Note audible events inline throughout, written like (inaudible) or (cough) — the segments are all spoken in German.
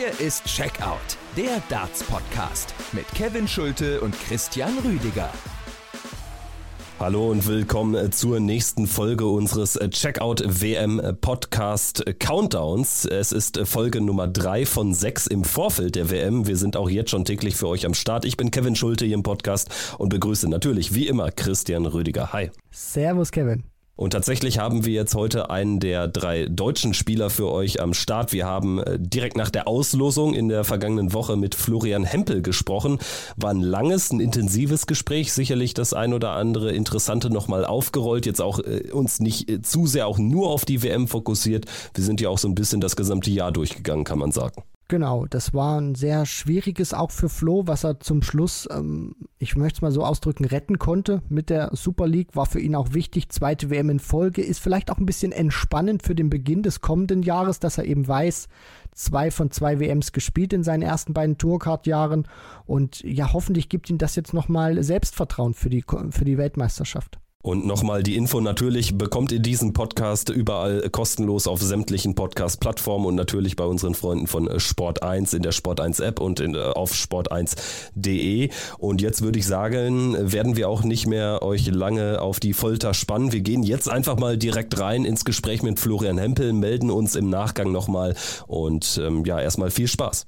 Hier ist Checkout, der Darts-Podcast mit Kevin Schulte und Christian Rüdiger. Hallo und willkommen zur nächsten Folge unseres Checkout WM Podcast Countdowns. Es ist Folge Nummer drei von sechs im Vorfeld der WM. Wir sind auch jetzt schon täglich für euch am Start. Ich bin Kevin Schulte hier im Podcast und begrüße natürlich wie immer Christian Rüdiger. Hi. Servus Kevin. Und tatsächlich haben wir jetzt heute einen der drei deutschen Spieler für euch am Start. Wir haben äh, direkt nach der Auslosung in der vergangenen Woche mit Florian Hempel gesprochen. War ein langes, ein intensives Gespräch. Sicherlich das ein oder andere Interessante nochmal aufgerollt. Jetzt auch äh, uns nicht äh, zu sehr auch nur auf die WM fokussiert. Wir sind ja auch so ein bisschen das gesamte Jahr durchgegangen, kann man sagen. Genau, das war ein sehr schwieriges auch für Flo, was er zum Schluss, ähm, ich möchte es mal so ausdrücken, retten konnte mit der Super League. War für ihn auch wichtig. Zweite WM in Folge ist vielleicht auch ein bisschen entspannend für den Beginn des kommenden Jahres, dass er eben weiß, zwei von zwei WMs gespielt in seinen ersten beiden Tourcard-Jahren. Und ja, hoffentlich gibt ihm das jetzt nochmal Selbstvertrauen für die, für die Weltmeisterschaft. Und nochmal die Info natürlich bekommt ihr diesen Podcast überall kostenlos auf sämtlichen Podcast-Plattformen und natürlich bei unseren Freunden von Sport1 in der Sport1-App und in, auf sport1.de. Und jetzt würde ich sagen, werden wir auch nicht mehr euch lange auf die Folter spannen. Wir gehen jetzt einfach mal direkt rein ins Gespräch mit Florian Hempel, melden uns im Nachgang nochmal und ähm, ja, erstmal viel Spaß.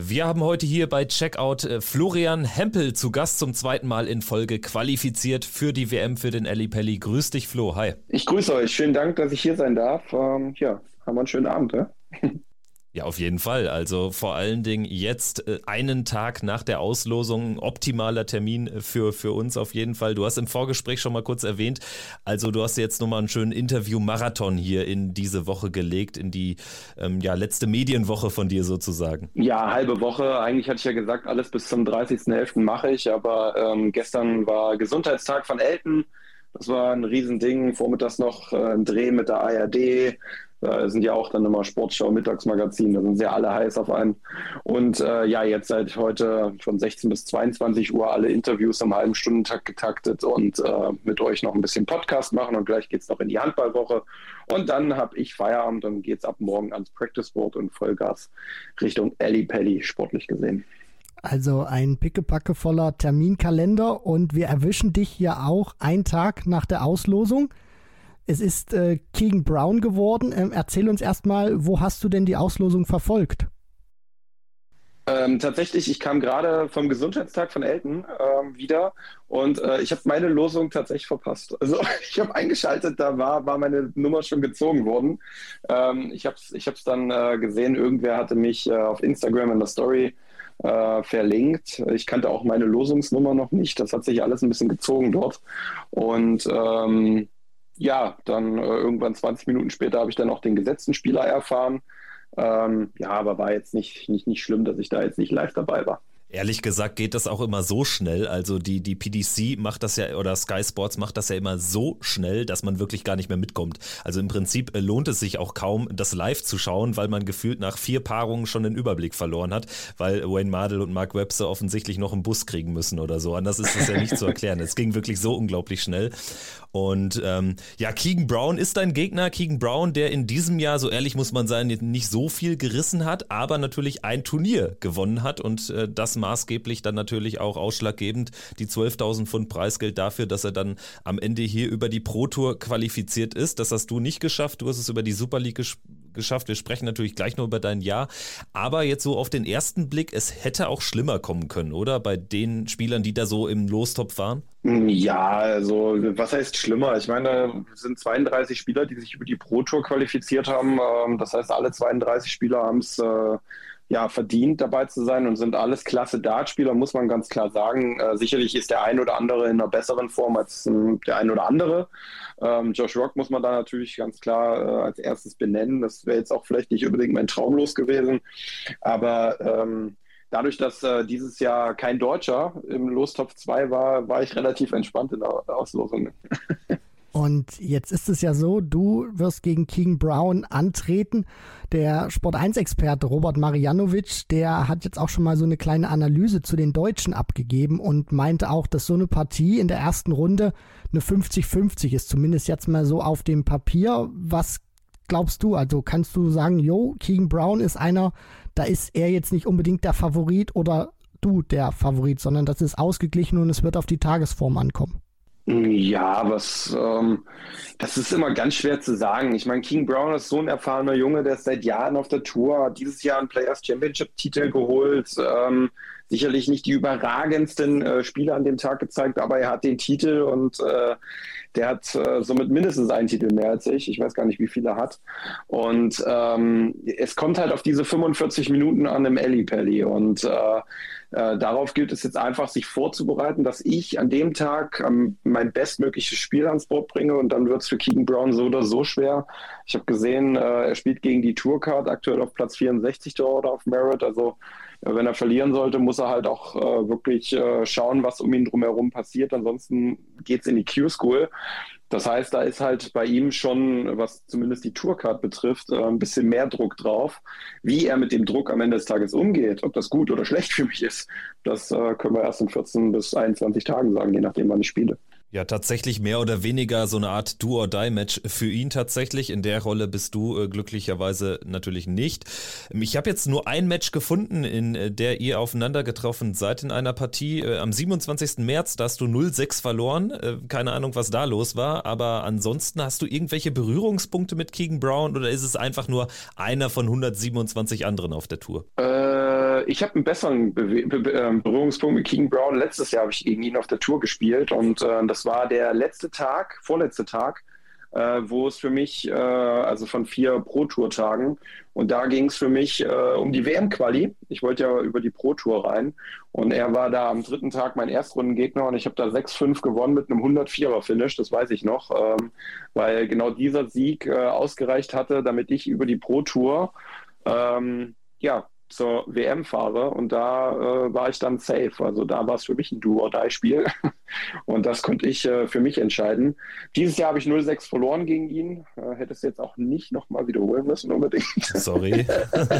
Wir haben heute hier bei Checkout äh, Florian Hempel zu Gast zum zweiten Mal in Folge qualifiziert für die WM für den Ali Pelli. Grüß dich, Flo. Hi. Ich grüße euch. Schönen Dank, dass ich hier sein darf. Ähm, ja, haben wir einen schönen Abend. Ne? (laughs) Ja, auf jeden Fall. Also vor allen Dingen jetzt äh, einen Tag nach der Auslosung, optimaler Termin äh, für, für uns auf jeden Fall. Du hast im Vorgespräch schon mal kurz erwähnt, also du hast jetzt nochmal einen schönen Interview-Marathon hier in diese Woche gelegt, in die ähm, ja, letzte Medienwoche von dir sozusagen. Ja, halbe Woche. Eigentlich hatte ich ja gesagt, alles bis zum 30.11. mache ich, aber ähm, gestern war Gesundheitstag von Elton. Das war ein Riesending. Vormittags noch äh, ein Dreh mit der ARD. Da sind ja auch dann immer Sportschau, Mittagsmagazin, da sind sie ja alle heiß auf einen. Und äh, ja, jetzt seit heute von 16 bis 22 Uhr alle Interviews am halben Stundentakt getaktet und äh, mit euch noch ein bisschen Podcast machen und gleich geht es noch in die Handballwoche. Und dann habe ich Feierabend und geht es ab morgen ans Practice Board und Vollgas Richtung Ellie Pelli, sportlich gesehen. Also ein pickepacke voller Terminkalender und wir erwischen dich hier auch einen Tag nach der Auslosung. Es ist äh, Keegan Brown geworden. Ähm, erzähl uns erstmal, wo hast du denn die Auslosung verfolgt? Ähm, tatsächlich, ich kam gerade vom Gesundheitstag von Elton ähm, wieder und äh, ich habe meine Losung tatsächlich verpasst. Also (laughs) ich habe eingeschaltet, da war, war meine Nummer schon gezogen worden. Ähm, ich habe es ich dann äh, gesehen, irgendwer hatte mich äh, auf Instagram in der Story äh, verlinkt. Ich kannte auch meine Losungsnummer noch nicht. Das hat sich alles ein bisschen gezogen dort. Und ähm, ja, dann äh, irgendwann 20 Minuten später habe ich dann auch den gesetzten Spieler erfahren. Ähm, ja, aber war jetzt nicht, nicht, nicht schlimm, dass ich da jetzt nicht live dabei war. Ehrlich gesagt geht das auch immer so schnell. Also die, die PDC macht das ja, oder Sky Sports macht das ja immer so schnell, dass man wirklich gar nicht mehr mitkommt. Also im Prinzip äh, lohnt es sich auch kaum, das live zu schauen, weil man gefühlt nach vier Paarungen schon den Überblick verloren hat, weil Wayne Mardell und Mark Webster offensichtlich noch einen Bus kriegen müssen oder so. Anders ist das ja nicht zu erklären. Es ging wirklich so unglaublich schnell. Und ähm, ja, Keegan Brown ist dein Gegner. Keegan Brown, der in diesem Jahr, so ehrlich muss man sein, nicht so viel gerissen hat, aber natürlich ein Turnier gewonnen hat und äh, das maßgeblich dann natürlich auch ausschlaggebend die 12.000 Pfund Preisgeld dafür, dass er dann am Ende hier über die Pro Tour qualifiziert ist. Das hast du nicht geschafft. Du hast es über die Super League gesch geschafft. Wir sprechen natürlich gleich noch über dein Jahr. Aber jetzt so auf den ersten Blick, es hätte auch schlimmer kommen können, oder? Bei den Spielern, die da so im Lostopf waren? Ja, also was heißt schlimmer? Ich meine, es sind 32 Spieler, die sich über die Pro Tour qualifiziert haben. Ähm, das heißt, alle 32 Spieler haben es äh, ja, verdient dabei zu sein und sind alles klasse Dartspieler, muss man ganz klar sagen. Äh, sicherlich ist der ein oder andere in einer besseren Form als äh, der ein oder andere. Ähm, Josh Rock muss man da natürlich ganz klar äh, als erstes benennen. Das wäre jetzt auch vielleicht nicht unbedingt mein Traumlos gewesen. Aber ähm, dadurch, dass äh, dieses Jahr kein Deutscher im Lostopf 2 war, war ich relativ entspannt in der Auslosung. (laughs) Und jetzt ist es ja so, du wirst gegen King Brown antreten. Der Sport 1-Experte Robert Marianovic, der hat jetzt auch schon mal so eine kleine Analyse zu den Deutschen abgegeben und meinte auch, dass so eine Partie in der ersten Runde eine 50-50 ist. Zumindest jetzt mal so auf dem Papier. Was glaubst du? Also kannst du sagen, jo, Keegan Brown ist einer, da ist er jetzt nicht unbedingt der Favorit oder du der Favorit, sondern das ist ausgeglichen und es wird auf die Tagesform ankommen. Ja, was, ähm, das ist immer ganz schwer zu sagen. Ich meine, King Brown ist so ein erfahrener Junge, der ist seit Jahren auf der Tour, hat dieses Jahr einen Players Championship Titel geholt. Ähm, sicherlich nicht die überragendsten äh, Spiele an dem Tag gezeigt, aber er hat den Titel und äh, der hat äh, somit mindestens einen Titel mehr als ich. Ich weiß gar nicht, wie viele er hat. Und ähm, es kommt halt auf diese 45 Minuten an im Ellie Pelli und äh, äh, darauf gilt es jetzt einfach, sich vorzubereiten, dass ich an dem Tag ähm, mein bestmögliches Spiel ans Board bringe und dann wird es für Keegan Brown so oder so schwer. Ich habe gesehen, äh, er spielt gegen die Tourcard aktuell auf Platz 64 dort auf Merit. Also wenn er verlieren sollte, muss er halt auch äh, wirklich äh, schauen, was um ihn drumherum passiert. Ansonsten geht es in die Q-School. Das heißt, da ist halt bei ihm schon, was zumindest die Tourcard betrifft, äh, ein bisschen mehr Druck drauf. Wie er mit dem Druck am Ende des Tages umgeht, ob das gut oder (laughs) schlecht für mich ist, das äh, können wir erst in 14 bis 21 Tagen sagen, je nachdem, wann ich spiele. Ja, tatsächlich mehr oder weniger so eine Art Do-or-Die-Match für ihn tatsächlich. In der Rolle bist du äh, glücklicherweise natürlich nicht. Ich habe jetzt nur ein Match gefunden, in äh, der ihr aufeinander getroffen seid in einer Partie. Äh, am 27. März, da hast du 0-6 verloren. Äh, keine Ahnung, was da los war. Aber ansonsten hast du irgendwelche Berührungspunkte mit Keegan Brown oder ist es einfach nur einer von 127 anderen auf der Tour? Äh, ich habe einen besseren Be Be ähm, Berührungspunkt mit Keegan Brown. Letztes Jahr habe ich gegen ihn auf der Tour gespielt und äh, das das war der letzte Tag, vorletzte Tag, äh, wo es für mich, äh, also von vier Pro-Tour-Tagen, und da ging es für mich äh, um die WM-Quali. Ich wollte ja über die Pro-Tour rein. Und er war da am dritten Tag mein Erstrundengegner. Und ich habe da 6-5 gewonnen mit einem 104er-Finish, das weiß ich noch, ähm, weil genau dieser Sieg äh, ausgereicht hatte, damit ich über die Pro-Tour ähm, ja, zur WM fahre. Und da äh, war ich dann safe. Also da war es für mich ein Do-or-Die-Spiel (laughs) und das konnte ich äh, für mich entscheiden. Dieses Jahr habe ich 0-6 verloren gegen ihn. Äh, hätte es jetzt auch nicht nochmal wiederholen müssen unbedingt. Sorry.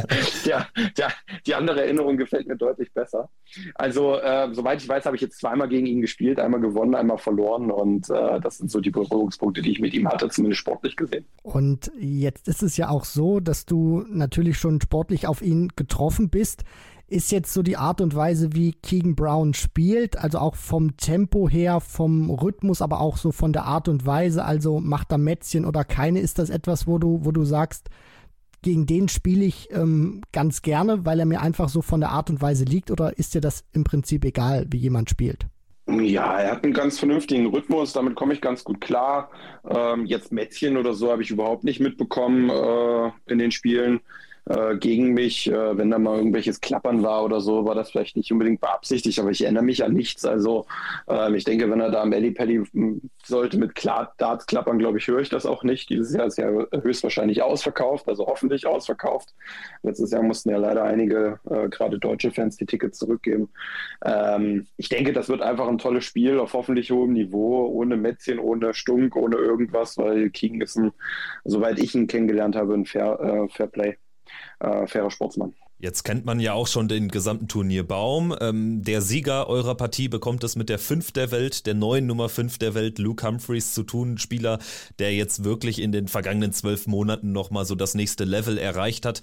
(laughs) ja, ja, die andere Erinnerung gefällt mir deutlich besser. Also äh, soweit ich weiß, habe ich jetzt zweimal gegen ihn gespielt, einmal gewonnen, einmal verloren und äh, das sind so die Berührungspunkte, die ich mit ihm hatte, zumindest sportlich gesehen. Und jetzt ist es ja auch so, dass du natürlich schon sportlich auf ihn getroffen getroffen bist, ist jetzt so die Art und Weise, wie Keegan Brown spielt, also auch vom Tempo her, vom Rhythmus, aber auch so von der Art und Weise, also macht er Mätzchen oder keine, ist das etwas, wo du, wo du sagst, gegen den spiele ich ähm, ganz gerne, weil er mir einfach so von der Art und Weise liegt, oder ist dir das im Prinzip egal, wie jemand spielt? Ja, er hat einen ganz vernünftigen Rhythmus, damit komme ich ganz gut klar. Ähm, jetzt Mätzchen oder so habe ich überhaupt nicht mitbekommen äh, in den Spielen äh, gegen mich. Äh, wenn da mal irgendwelches Klappern war oder so, war das vielleicht nicht unbedingt beabsichtigt, aber ich erinnere mich an nichts. Also äh, ich denke, wenn er da am Paddy hm, sollte mit Klar Darts klappern, glaube ich, höre ich das auch nicht. Dieses Jahr ist ja höchstwahrscheinlich ausverkauft, also hoffentlich ausverkauft. Letztes Jahr mussten ja leider einige, äh, gerade deutsche Fans, die Tickets zurückgeben. Ähm, ich denke, das wird einfach ein tolles Spiel auf hoffentlich hohem Niveau, ohne Mätzchen, ohne Stunk, ohne irgendwas, weil King ist ein, soweit ich ihn kennengelernt habe, ein Fair, äh, Fairplay äh, fairer Sportsmann. Jetzt kennt man ja auch schon den gesamten Turnierbaum. Ähm, der Sieger eurer Partie bekommt es mit der 5 der Welt, der neuen Nummer 5 der Welt, Luke Humphreys, zu tun. Spieler, der jetzt wirklich in den vergangenen zwölf Monaten nochmal so das nächste Level erreicht hat.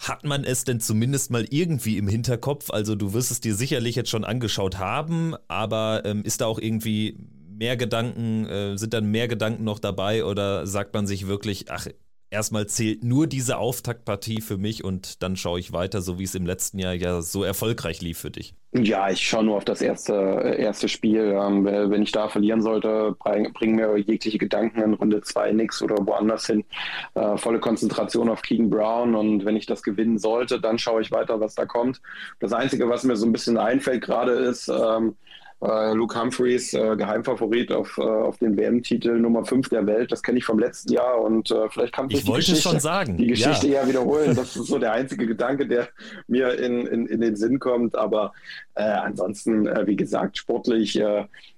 Hat man es denn zumindest mal irgendwie im Hinterkopf? Also du wirst es dir sicherlich jetzt schon angeschaut haben, aber ähm, ist da auch irgendwie mehr Gedanken, äh, sind dann mehr Gedanken noch dabei oder sagt man sich wirklich, ach, erstmal zählt nur diese Auftaktpartie für mich und dann schaue ich weiter, so wie es im letzten Jahr ja so erfolgreich lief für dich. Ja, ich schaue nur auf das erste, erste Spiel. Ähm, wenn ich da verlieren sollte, bringen bring mir jegliche Gedanken in Runde 2 nix oder woanders hin. Äh, volle Konzentration auf Keegan Brown und wenn ich das gewinnen sollte, dann schaue ich weiter, was da kommt. Das Einzige, was mir so ein bisschen einfällt gerade ist, ähm, äh, Luke Humphreys, äh, Geheimfavorit auf, äh, auf den WM-Titel Nummer 5 der Welt. Das kenne ich vom letzten Jahr und äh, vielleicht kann ich die Geschichte, schon sagen. die Geschichte ja. ja wiederholen. (laughs) Das ist so der einzige Gedanke, der mir in, in, in den Sinn kommt. Aber äh, ansonsten, äh, wie gesagt, sportlich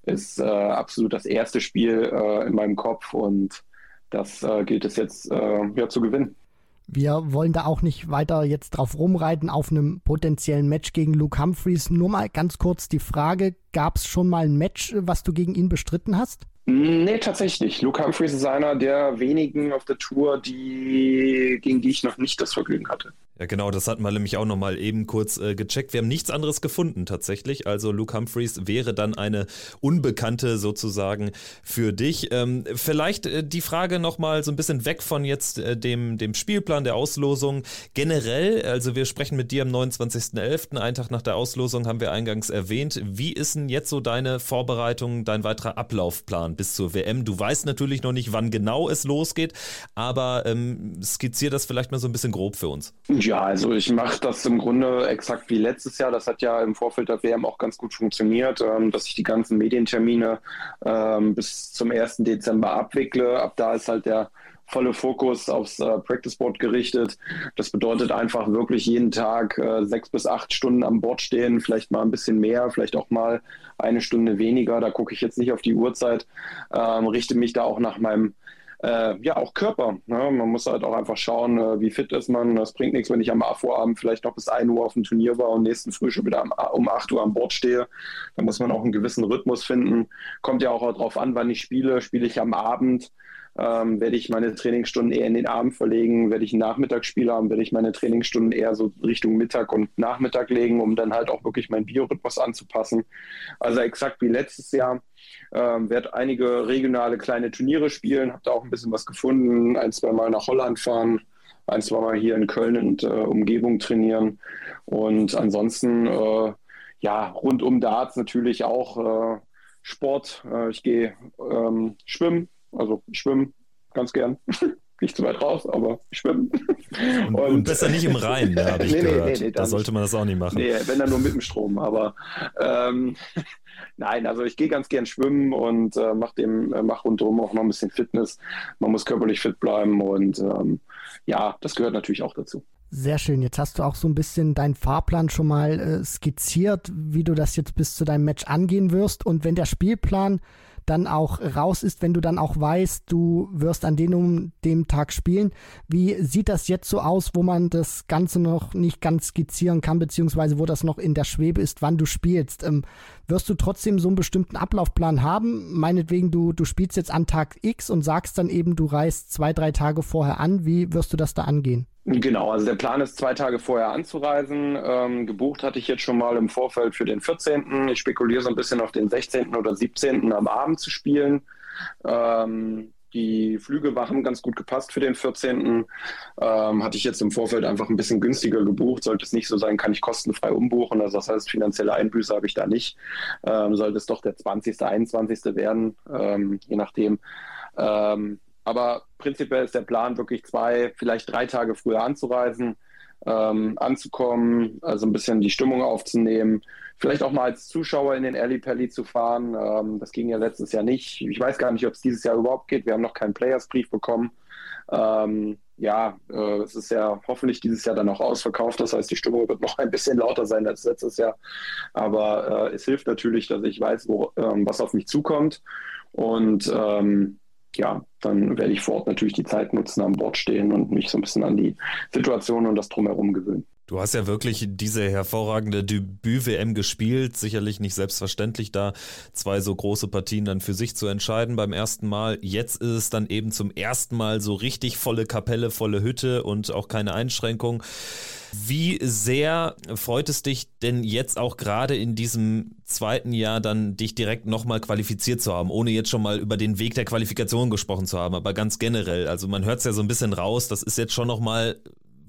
ist absolut das erste Spiel in meinem Kopf und das gilt es jetzt ja, zu gewinnen. Wir wollen da auch nicht weiter jetzt drauf rumreiten auf einem potenziellen Match gegen Luke Humphreys. Nur mal ganz kurz die Frage, gab es schon mal ein Match, was du gegen ihn bestritten hast? Nee, tatsächlich. Luke Humphreys ist einer der wenigen auf der Tour, die, gegen die ich noch nicht das Vergnügen hatte. Ja, genau, das hatten wir nämlich auch nochmal eben kurz äh, gecheckt. Wir haben nichts anderes gefunden tatsächlich. Also Luke Humphreys wäre dann eine Unbekannte sozusagen für dich. Ähm, vielleicht äh, die Frage nochmal so ein bisschen weg von jetzt äh, dem, dem Spielplan der Auslosung. Generell, also wir sprechen mit dir am 29.11., einen Tag nach der Auslosung haben wir eingangs erwähnt. Wie ist denn jetzt so deine Vorbereitung, dein weiterer Ablaufplan bis zur WM? Du weißt natürlich noch nicht, wann genau es losgeht, aber ähm, skizzier das vielleicht mal so ein bisschen grob für uns. Ja, also ich mache das im Grunde exakt wie letztes Jahr. Das hat ja im Vorfeld der WM auch ganz gut funktioniert, ähm, dass ich die ganzen Medientermine ähm, bis zum 1. Dezember abwickle. Ab da ist halt der volle Fokus aufs äh, Practice Board gerichtet. Das bedeutet einfach wirklich jeden Tag äh, sechs bis acht Stunden am Board stehen, vielleicht mal ein bisschen mehr, vielleicht auch mal eine Stunde weniger. Da gucke ich jetzt nicht auf die Uhrzeit, ähm, richte mich da auch nach meinem äh, ja, auch Körper. Ne? Man muss halt auch einfach schauen, äh, wie fit ist man. Das bringt nichts, wenn ich am Vorabend vielleicht noch bis 1 Uhr auf dem Turnier war und nächsten Früh schon wieder am, um 8 Uhr an Bord stehe. Da muss man auch einen gewissen Rhythmus finden. Kommt ja auch darauf an, wann ich spiele. Spiele ich am Abend, ähm, werde ich meine Trainingsstunden eher in den Abend verlegen, werde ich einen Nachmittagsspiel haben, werde ich meine Trainingsstunden eher so Richtung Mittag und Nachmittag legen, um dann halt auch wirklich meinen Biorhythmus anzupassen. Also exakt wie letztes Jahr. Ähm, werde einige regionale kleine Turniere spielen, habe da auch ein bisschen was gefunden, ein, zwei Mal nach Holland fahren, ein, zwei Mal hier in Köln und äh, Umgebung trainieren. Und ansonsten, äh, ja, rund um Darts natürlich auch äh, Sport. Äh, ich gehe ähm, schwimmen, also ich schwimme ganz gern. (laughs) nicht zu weit raus, aber schwimmen. Und, und, und besser nicht im Rhein, ne, habe ich (laughs) nee, gehört. Nee, nee, da sollte man das auch nicht machen. Nee, wenn dann nur mit dem Strom. Aber ähm, (laughs) nein, also ich gehe ganz gern schwimmen und äh, mache äh, mach rundherum auch noch ein bisschen Fitness. Man muss körperlich fit bleiben und ähm, ja, das gehört natürlich auch dazu. Sehr schön. Jetzt hast du auch so ein bisschen deinen Fahrplan schon mal äh, skizziert, wie du das jetzt bis zu deinem Match angehen wirst. Und wenn der Spielplan dann auch raus ist, wenn du dann auch weißt, du wirst an dem, dem Tag spielen. Wie sieht das jetzt so aus, wo man das Ganze noch nicht ganz skizzieren kann, beziehungsweise wo das noch in der Schwebe ist, wann du spielst? Ähm, wirst du trotzdem so einen bestimmten Ablaufplan haben? Meinetwegen, du, du spielst jetzt an Tag X und sagst dann eben, du reist zwei, drei Tage vorher an. Wie wirst du das da angehen? Genau, also der Plan ist, zwei Tage vorher anzureisen. Ähm, gebucht hatte ich jetzt schon mal im Vorfeld für den 14. Ich spekuliere so ein bisschen auf den 16. oder 17. am Abend zu spielen. Ähm, die Flüge haben ganz gut gepasst für den 14. Ähm, hatte ich jetzt im Vorfeld einfach ein bisschen günstiger gebucht. Sollte es nicht so sein, kann ich kostenfrei umbuchen. Also das heißt, finanzielle Einbüße habe ich da nicht. Ähm, sollte es doch der 20., 21. werden, ähm, je nachdem. Aber prinzipiell ist der Plan wirklich zwei, vielleicht drei Tage früher anzureisen, ähm, anzukommen, also ein bisschen die Stimmung aufzunehmen, vielleicht auch mal als Zuschauer in den Alley Pally zu fahren. Ähm, das ging ja letztes Jahr nicht. Ich weiß gar nicht, ob es dieses Jahr überhaupt geht. Wir haben noch keinen Playersbrief bekommen. Ähm, ja, äh, es ist ja hoffentlich dieses Jahr dann auch ausverkauft. Das heißt, die Stimmung wird noch ein bisschen lauter sein als letztes Jahr. Aber äh, es hilft natürlich, dass ich weiß, wo, ähm, was auf mich zukommt. Und ähm, ja, dann werde ich vor Ort natürlich die Zeit nutzen, am Bord stehen und mich so ein bisschen an die Situation und das Drumherum gewöhnen. Du hast ja wirklich diese hervorragende Debüt-WM gespielt. Sicherlich nicht selbstverständlich, da zwei so große Partien dann für sich zu entscheiden beim ersten Mal. Jetzt ist es dann eben zum ersten Mal so richtig volle Kapelle, volle Hütte und auch keine Einschränkung. Wie sehr freut es dich denn jetzt auch gerade in diesem zweiten Jahr dann dich direkt nochmal qualifiziert zu haben, ohne jetzt schon mal über den Weg der Qualifikation gesprochen zu haben, aber ganz generell. Also man hört es ja so ein bisschen raus, das ist jetzt schon nochmal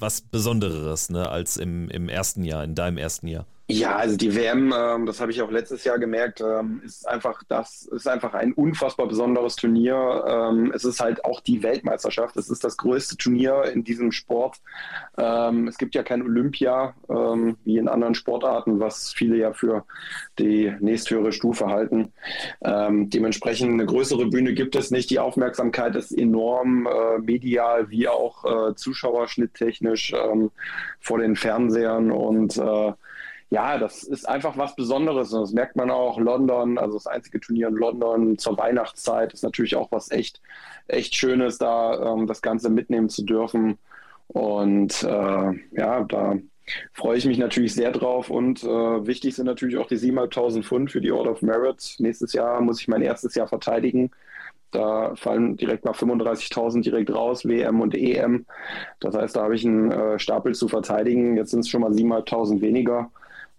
was Besonderes ne, als im, im ersten Jahr, in deinem ersten Jahr. Ja, also die WM, ähm, das habe ich auch letztes Jahr gemerkt, ähm, ist einfach das ist einfach ein unfassbar besonderes Turnier. Ähm, es ist halt auch die Weltmeisterschaft. Es ist das größte Turnier in diesem Sport. Ähm, es gibt ja kein Olympia ähm, wie in anderen Sportarten, was viele ja für die nächsthöhere Stufe halten. Ähm, dementsprechend eine größere Bühne gibt es nicht. Die Aufmerksamkeit ist enorm äh, medial wie auch äh, zuschauerschnitttechnisch vor den Fernsehern und äh, ja, das ist einfach was Besonderes und das merkt man auch. London, also das einzige Turnier in London zur Weihnachtszeit, ist natürlich auch was echt, echt Schönes, da ähm, das Ganze mitnehmen zu dürfen. Und äh, ja, da freue ich mich natürlich sehr drauf und äh, wichtig sind natürlich auch die 7.500 Pfund für die Order of Merit. Nächstes Jahr muss ich mein erstes Jahr verteidigen. Da fallen direkt mal 35.000 direkt raus, WM und EM. Das heißt, da habe ich einen äh, Stapel zu verteidigen. Jetzt sind es schon mal 7.500 weniger.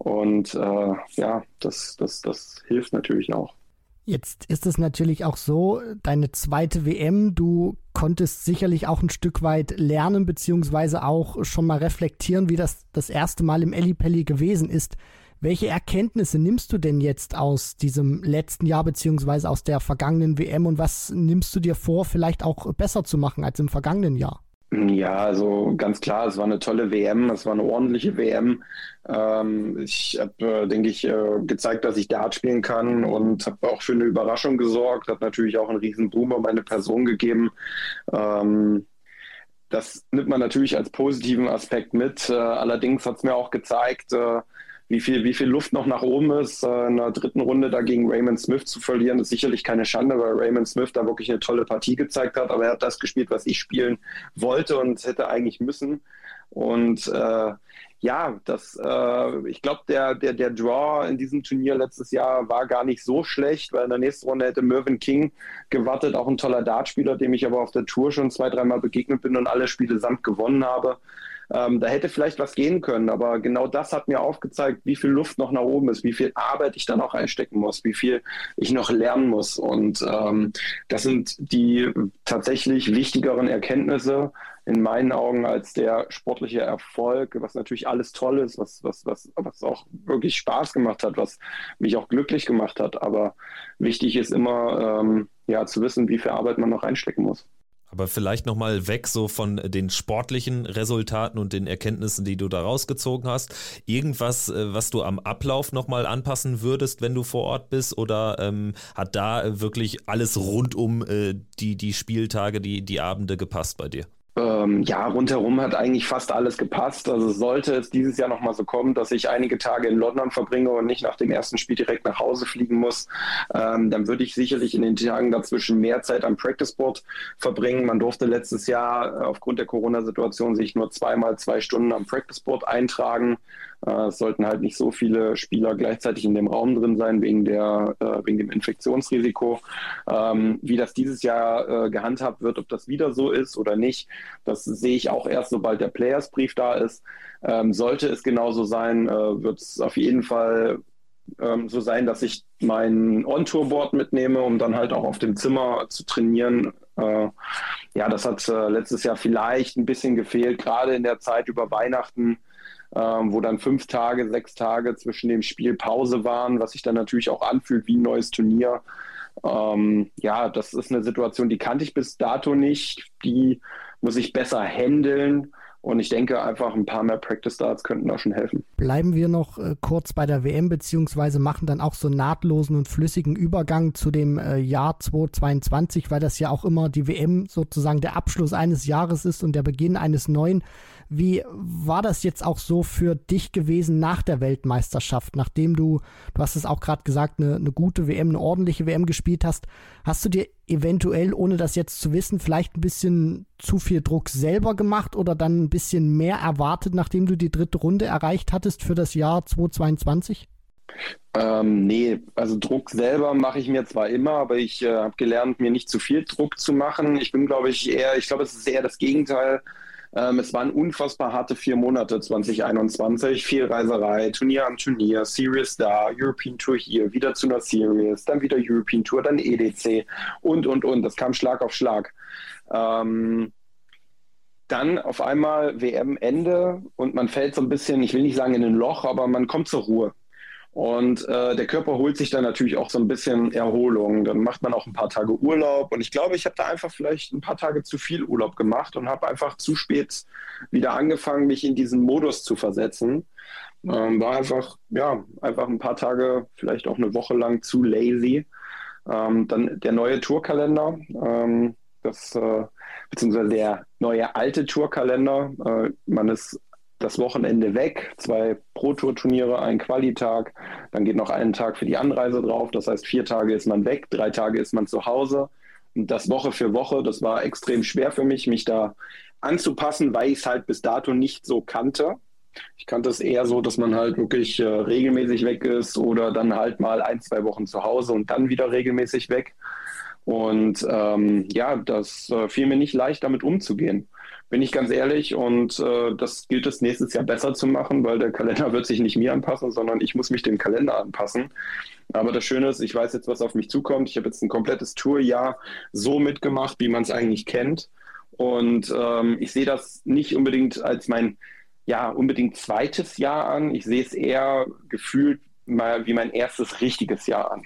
Und äh, ja, das, das, das hilft natürlich auch. Jetzt ist es natürlich auch so, deine zweite WM, du konntest sicherlich auch ein Stück weit lernen, beziehungsweise auch schon mal reflektieren, wie das das erste Mal im Ellipelli gewesen ist. Welche Erkenntnisse nimmst du denn jetzt aus diesem letzten Jahr, beziehungsweise aus der vergangenen WM und was nimmst du dir vor, vielleicht auch besser zu machen als im vergangenen Jahr? Ja, also ganz klar, es war eine tolle WM, es war eine ordentliche WM. Ähm, ich habe, äh, denke ich, äh, gezeigt, dass ich Dart spielen kann und habe auch für eine Überraschung gesorgt, hat natürlich auch einen riesen Boom um meine Person gegeben. Ähm, das nimmt man natürlich als positiven Aspekt mit. Äh, allerdings hat es mir auch gezeigt, äh, wie viel, wie viel Luft noch nach oben ist. Äh, in der dritten Runde dagegen Raymond Smith zu verlieren, ist sicherlich keine Schande, weil Raymond Smith da wirklich eine tolle Partie gezeigt hat. Aber er hat das gespielt, was ich spielen wollte und hätte eigentlich müssen. Und äh, ja, das, äh, ich glaube, der, der, der Draw in diesem Turnier letztes Jahr war gar nicht so schlecht, weil in der nächsten Runde hätte Mervyn King gewartet, auch ein toller Dartspieler, dem ich aber auf der Tour schon zwei, dreimal begegnet bin und alle Spiele samt gewonnen habe. Ähm, da hätte vielleicht was gehen können, aber genau das hat mir aufgezeigt, wie viel Luft noch nach oben ist, wie viel Arbeit ich da noch einstecken muss, wie viel ich noch lernen muss. Und ähm, das sind die tatsächlich wichtigeren Erkenntnisse in meinen Augen als der sportliche Erfolg, was natürlich alles toll ist, was, was, was, was auch wirklich Spaß gemacht hat, was mich auch glücklich gemacht hat. Aber wichtig ist immer, ähm, ja, zu wissen, wie viel Arbeit man noch einstecken muss. Aber vielleicht nochmal weg so von den sportlichen Resultaten und den Erkenntnissen, die du da rausgezogen hast. Irgendwas, äh, was du am Ablauf nochmal anpassen würdest, wenn du vor Ort bist? Oder ähm, hat da wirklich alles rund um äh, die, die Spieltage, die, die Abende gepasst bei dir? Ähm, ja, rundherum hat eigentlich fast alles gepasst. Also sollte es dieses Jahr nochmal so kommen, dass ich einige Tage in London verbringe und nicht nach dem ersten Spiel direkt nach Hause fliegen muss, ähm, dann würde ich sicherlich in den Tagen dazwischen mehr Zeit am Practice Board verbringen. Man durfte letztes Jahr äh, aufgrund der Corona-Situation sich nur zweimal zwei Stunden am Practice Board eintragen. Äh, es sollten halt nicht so viele Spieler gleichzeitig in dem Raum drin sein wegen, der, äh, wegen dem Infektionsrisiko. Ähm, wie das dieses Jahr äh, gehandhabt wird, ob das wieder so ist oder nicht, das sehe ich auch erst, sobald der Playersbrief da ist. Ähm, sollte es genauso sein, wird es auf jeden Fall ähm, so sein, dass ich mein On-Tour-Board mitnehme, um dann halt auch auf dem Zimmer zu trainieren. Äh, ja, das hat äh, letztes Jahr vielleicht ein bisschen gefehlt, gerade in der Zeit über Weihnachten ähm, wo dann fünf Tage, sechs Tage zwischen dem Spiel Pause waren, was sich dann natürlich auch anfühlt wie ein neues Turnier. Ähm, ja, das ist eine Situation, die kannte ich bis dato nicht. Die muss ich besser handeln. Und ich denke einfach, ein paar mehr Practice Starts könnten da schon helfen. Bleiben wir noch äh, kurz bei der WM, beziehungsweise machen dann auch so nahtlosen und flüssigen Übergang zu dem äh, Jahr 2022, weil das ja auch immer die WM sozusagen der Abschluss eines Jahres ist und der Beginn eines neuen. Wie war das jetzt auch so für dich gewesen nach der Weltmeisterschaft, nachdem du, du hast es auch gerade gesagt, eine, eine gute WM, eine ordentliche WM gespielt hast? Hast du dir eventuell, ohne das jetzt zu wissen, vielleicht ein bisschen zu viel Druck selber gemacht oder dann ein bisschen mehr erwartet, nachdem du die dritte Runde erreicht hattest für das Jahr 2022? Ähm, nee, also Druck selber mache ich mir zwar immer, aber ich äh, habe gelernt, mir nicht zu viel Druck zu machen. Ich bin, glaube ich, eher, ich glaube, es ist eher das Gegenteil. Ähm, es waren unfassbar harte vier Monate 2021. Viel Reiserei, Turnier am Turnier, Series da, European Tour hier, wieder zu einer Series, dann wieder European Tour, dann EDC und, und, und. Das kam Schlag auf Schlag. Ähm, dann auf einmal WM-Ende und man fällt so ein bisschen, ich will nicht sagen in ein Loch, aber man kommt zur Ruhe. Und äh, der Körper holt sich dann natürlich auch so ein bisschen Erholung. Dann macht man auch ein paar Tage Urlaub. Und ich glaube, ich habe da einfach vielleicht ein paar Tage zu viel Urlaub gemacht und habe einfach zu spät wieder angefangen, mich in diesen Modus zu versetzen. Ähm, war einfach, ja, einfach ein paar Tage, vielleicht auch eine Woche lang zu lazy. Ähm, dann der neue Tourkalender, ähm, das, äh, beziehungsweise der neue alte Tourkalender. Äh, man ist das Wochenende weg, zwei Pro-Tour-Turniere, ein Qualitag, dann geht noch ein Tag für die Anreise drauf. Das heißt, vier Tage ist man weg, drei Tage ist man zu Hause. Und das Woche für Woche, das war extrem schwer für mich, mich da anzupassen, weil ich es halt bis dato nicht so kannte. Ich kannte es eher so, dass man halt wirklich äh, regelmäßig weg ist oder dann halt mal ein, zwei Wochen zu Hause und dann wieder regelmäßig weg. Und ähm, ja, das äh, fiel mir nicht leicht, damit umzugehen bin ich ganz ehrlich. Und äh, das gilt es nächstes Jahr besser zu machen, weil der Kalender wird sich nicht mir anpassen, sondern ich muss mich dem Kalender anpassen. Aber das Schöne ist, ich weiß jetzt, was auf mich zukommt. Ich habe jetzt ein komplettes Tourjahr so mitgemacht, wie man es eigentlich kennt. Und ähm, ich sehe das nicht unbedingt als mein, ja, unbedingt zweites Jahr an. Ich sehe es eher gefühlt mal wie mein erstes richtiges Jahr an.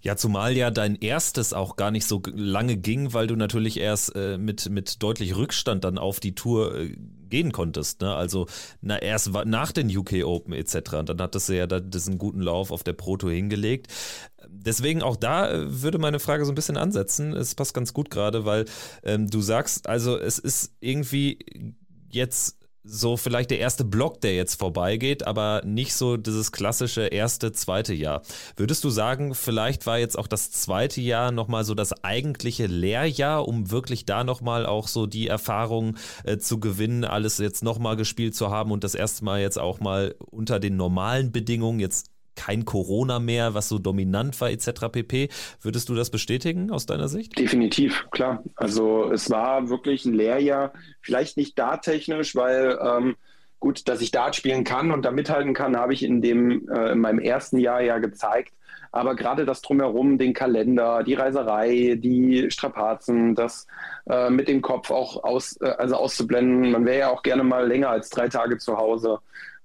Ja, zumal ja dein erstes auch gar nicht so lange ging, weil du natürlich erst äh, mit, mit deutlich Rückstand dann auf die Tour äh, gehen konntest. Ne? Also na, erst nach den UK Open etc. Und dann hattest du ja da, diesen guten Lauf auf der Pro Tour hingelegt. Deswegen auch da äh, würde meine Frage so ein bisschen ansetzen. Es passt ganz gut gerade, weil ähm, du sagst, also es ist irgendwie jetzt so vielleicht der erste Block, der jetzt vorbeigeht, aber nicht so dieses klassische erste, zweite Jahr. Würdest du sagen, vielleicht war jetzt auch das zweite Jahr nochmal so das eigentliche Lehrjahr, um wirklich da nochmal auch so die Erfahrung äh, zu gewinnen, alles jetzt nochmal gespielt zu haben und das erste Mal jetzt auch mal unter den normalen Bedingungen jetzt kein Corona mehr, was so dominant war etc. pp. Würdest du das bestätigen aus deiner Sicht? Definitiv, klar. Also es war wirklich ein Lehrjahr, vielleicht nicht darttechnisch, weil ähm, gut, dass ich Dart spielen kann und da mithalten kann, habe ich in dem äh, in meinem ersten Jahr ja gezeigt. Aber gerade das drumherum, den Kalender, die Reiserei, die Strapazen, das äh, mit dem Kopf auch aus, äh, also auszublenden. Man wäre ja auch gerne mal länger als drei Tage zu Hause.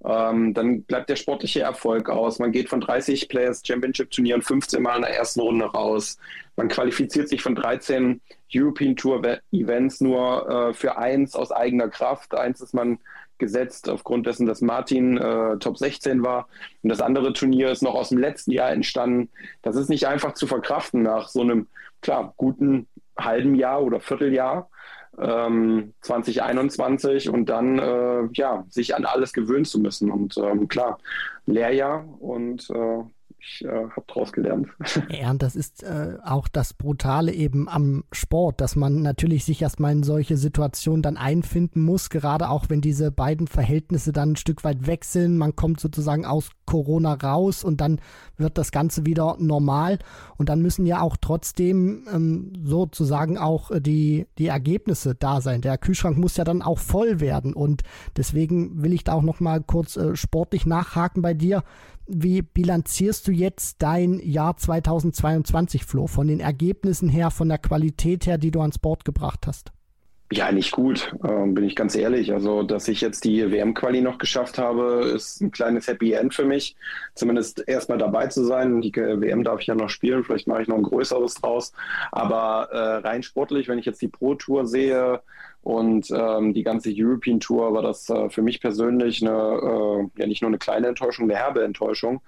Ähm, dann bleibt der sportliche Erfolg aus. Man geht von 30 Players Championship Turnieren 15 Mal in der ersten Runde raus. Man qualifiziert sich von 13 European Tour Events nur äh, für eins aus eigener Kraft. Eins ist man gesetzt aufgrund dessen, dass Martin äh, Top 16 war. Und das andere Turnier ist noch aus dem letzten Jahr entstanden. Das ist nicht einfach zu verkraften nach so einem, klar, guten halben Jahr oder Vierteljahr ähm, 2021 und dann äh, ja, sich an alles gewöhnen zu müssen. Und ähm, klar, Lehrjahr und äh, ich äh, habe daraus gelernt. (laughs) Ja, und das ist äh, auch das Brutale eben am Sport, dass man natürlich sich erstmal in solche Situationen dann einfinden muss, gerade auch wenn diese beiden Verhältnisse dann ein Stück weit wechseln. Man kommt sozusagen aus Corona raus und dann wird das Ganze wieder normal. Und dann müssen ja auch trotzdem ähm, sozusagen auch äh, die, die Ergebnisse da sein. Der Kühlschrank muss ja dann auch voll werden. Und deswegen will ich da auch nochmal kurz äh, sportlich nachhaken bei dir. Wie bilanzierst du jetzt dein Jahr 2022, Flo, von den Ergebnissen her, von der Qualität her, die du ans Board gebracht hast? Ja, nicht gut, äh, bin ich ganz ehrlich. Also, dass ich jetzt die WM-Quali noch geschafft habe, ist ein kleines Happy End für mich. Zumindest erstmal dabei zu sein. Die WM darf ich ja noch spielen, vielleicht mache ich noch ein größeres draus. Aber äh, rein sportlich, wenn ich jetzt die Pro-Tour sehe, und ähm, die ganze European Tour war das äh, für mich persönlich eine, äh, ja nicht nur eine kleine Enttäuschung, eine herbe Enttäuschung.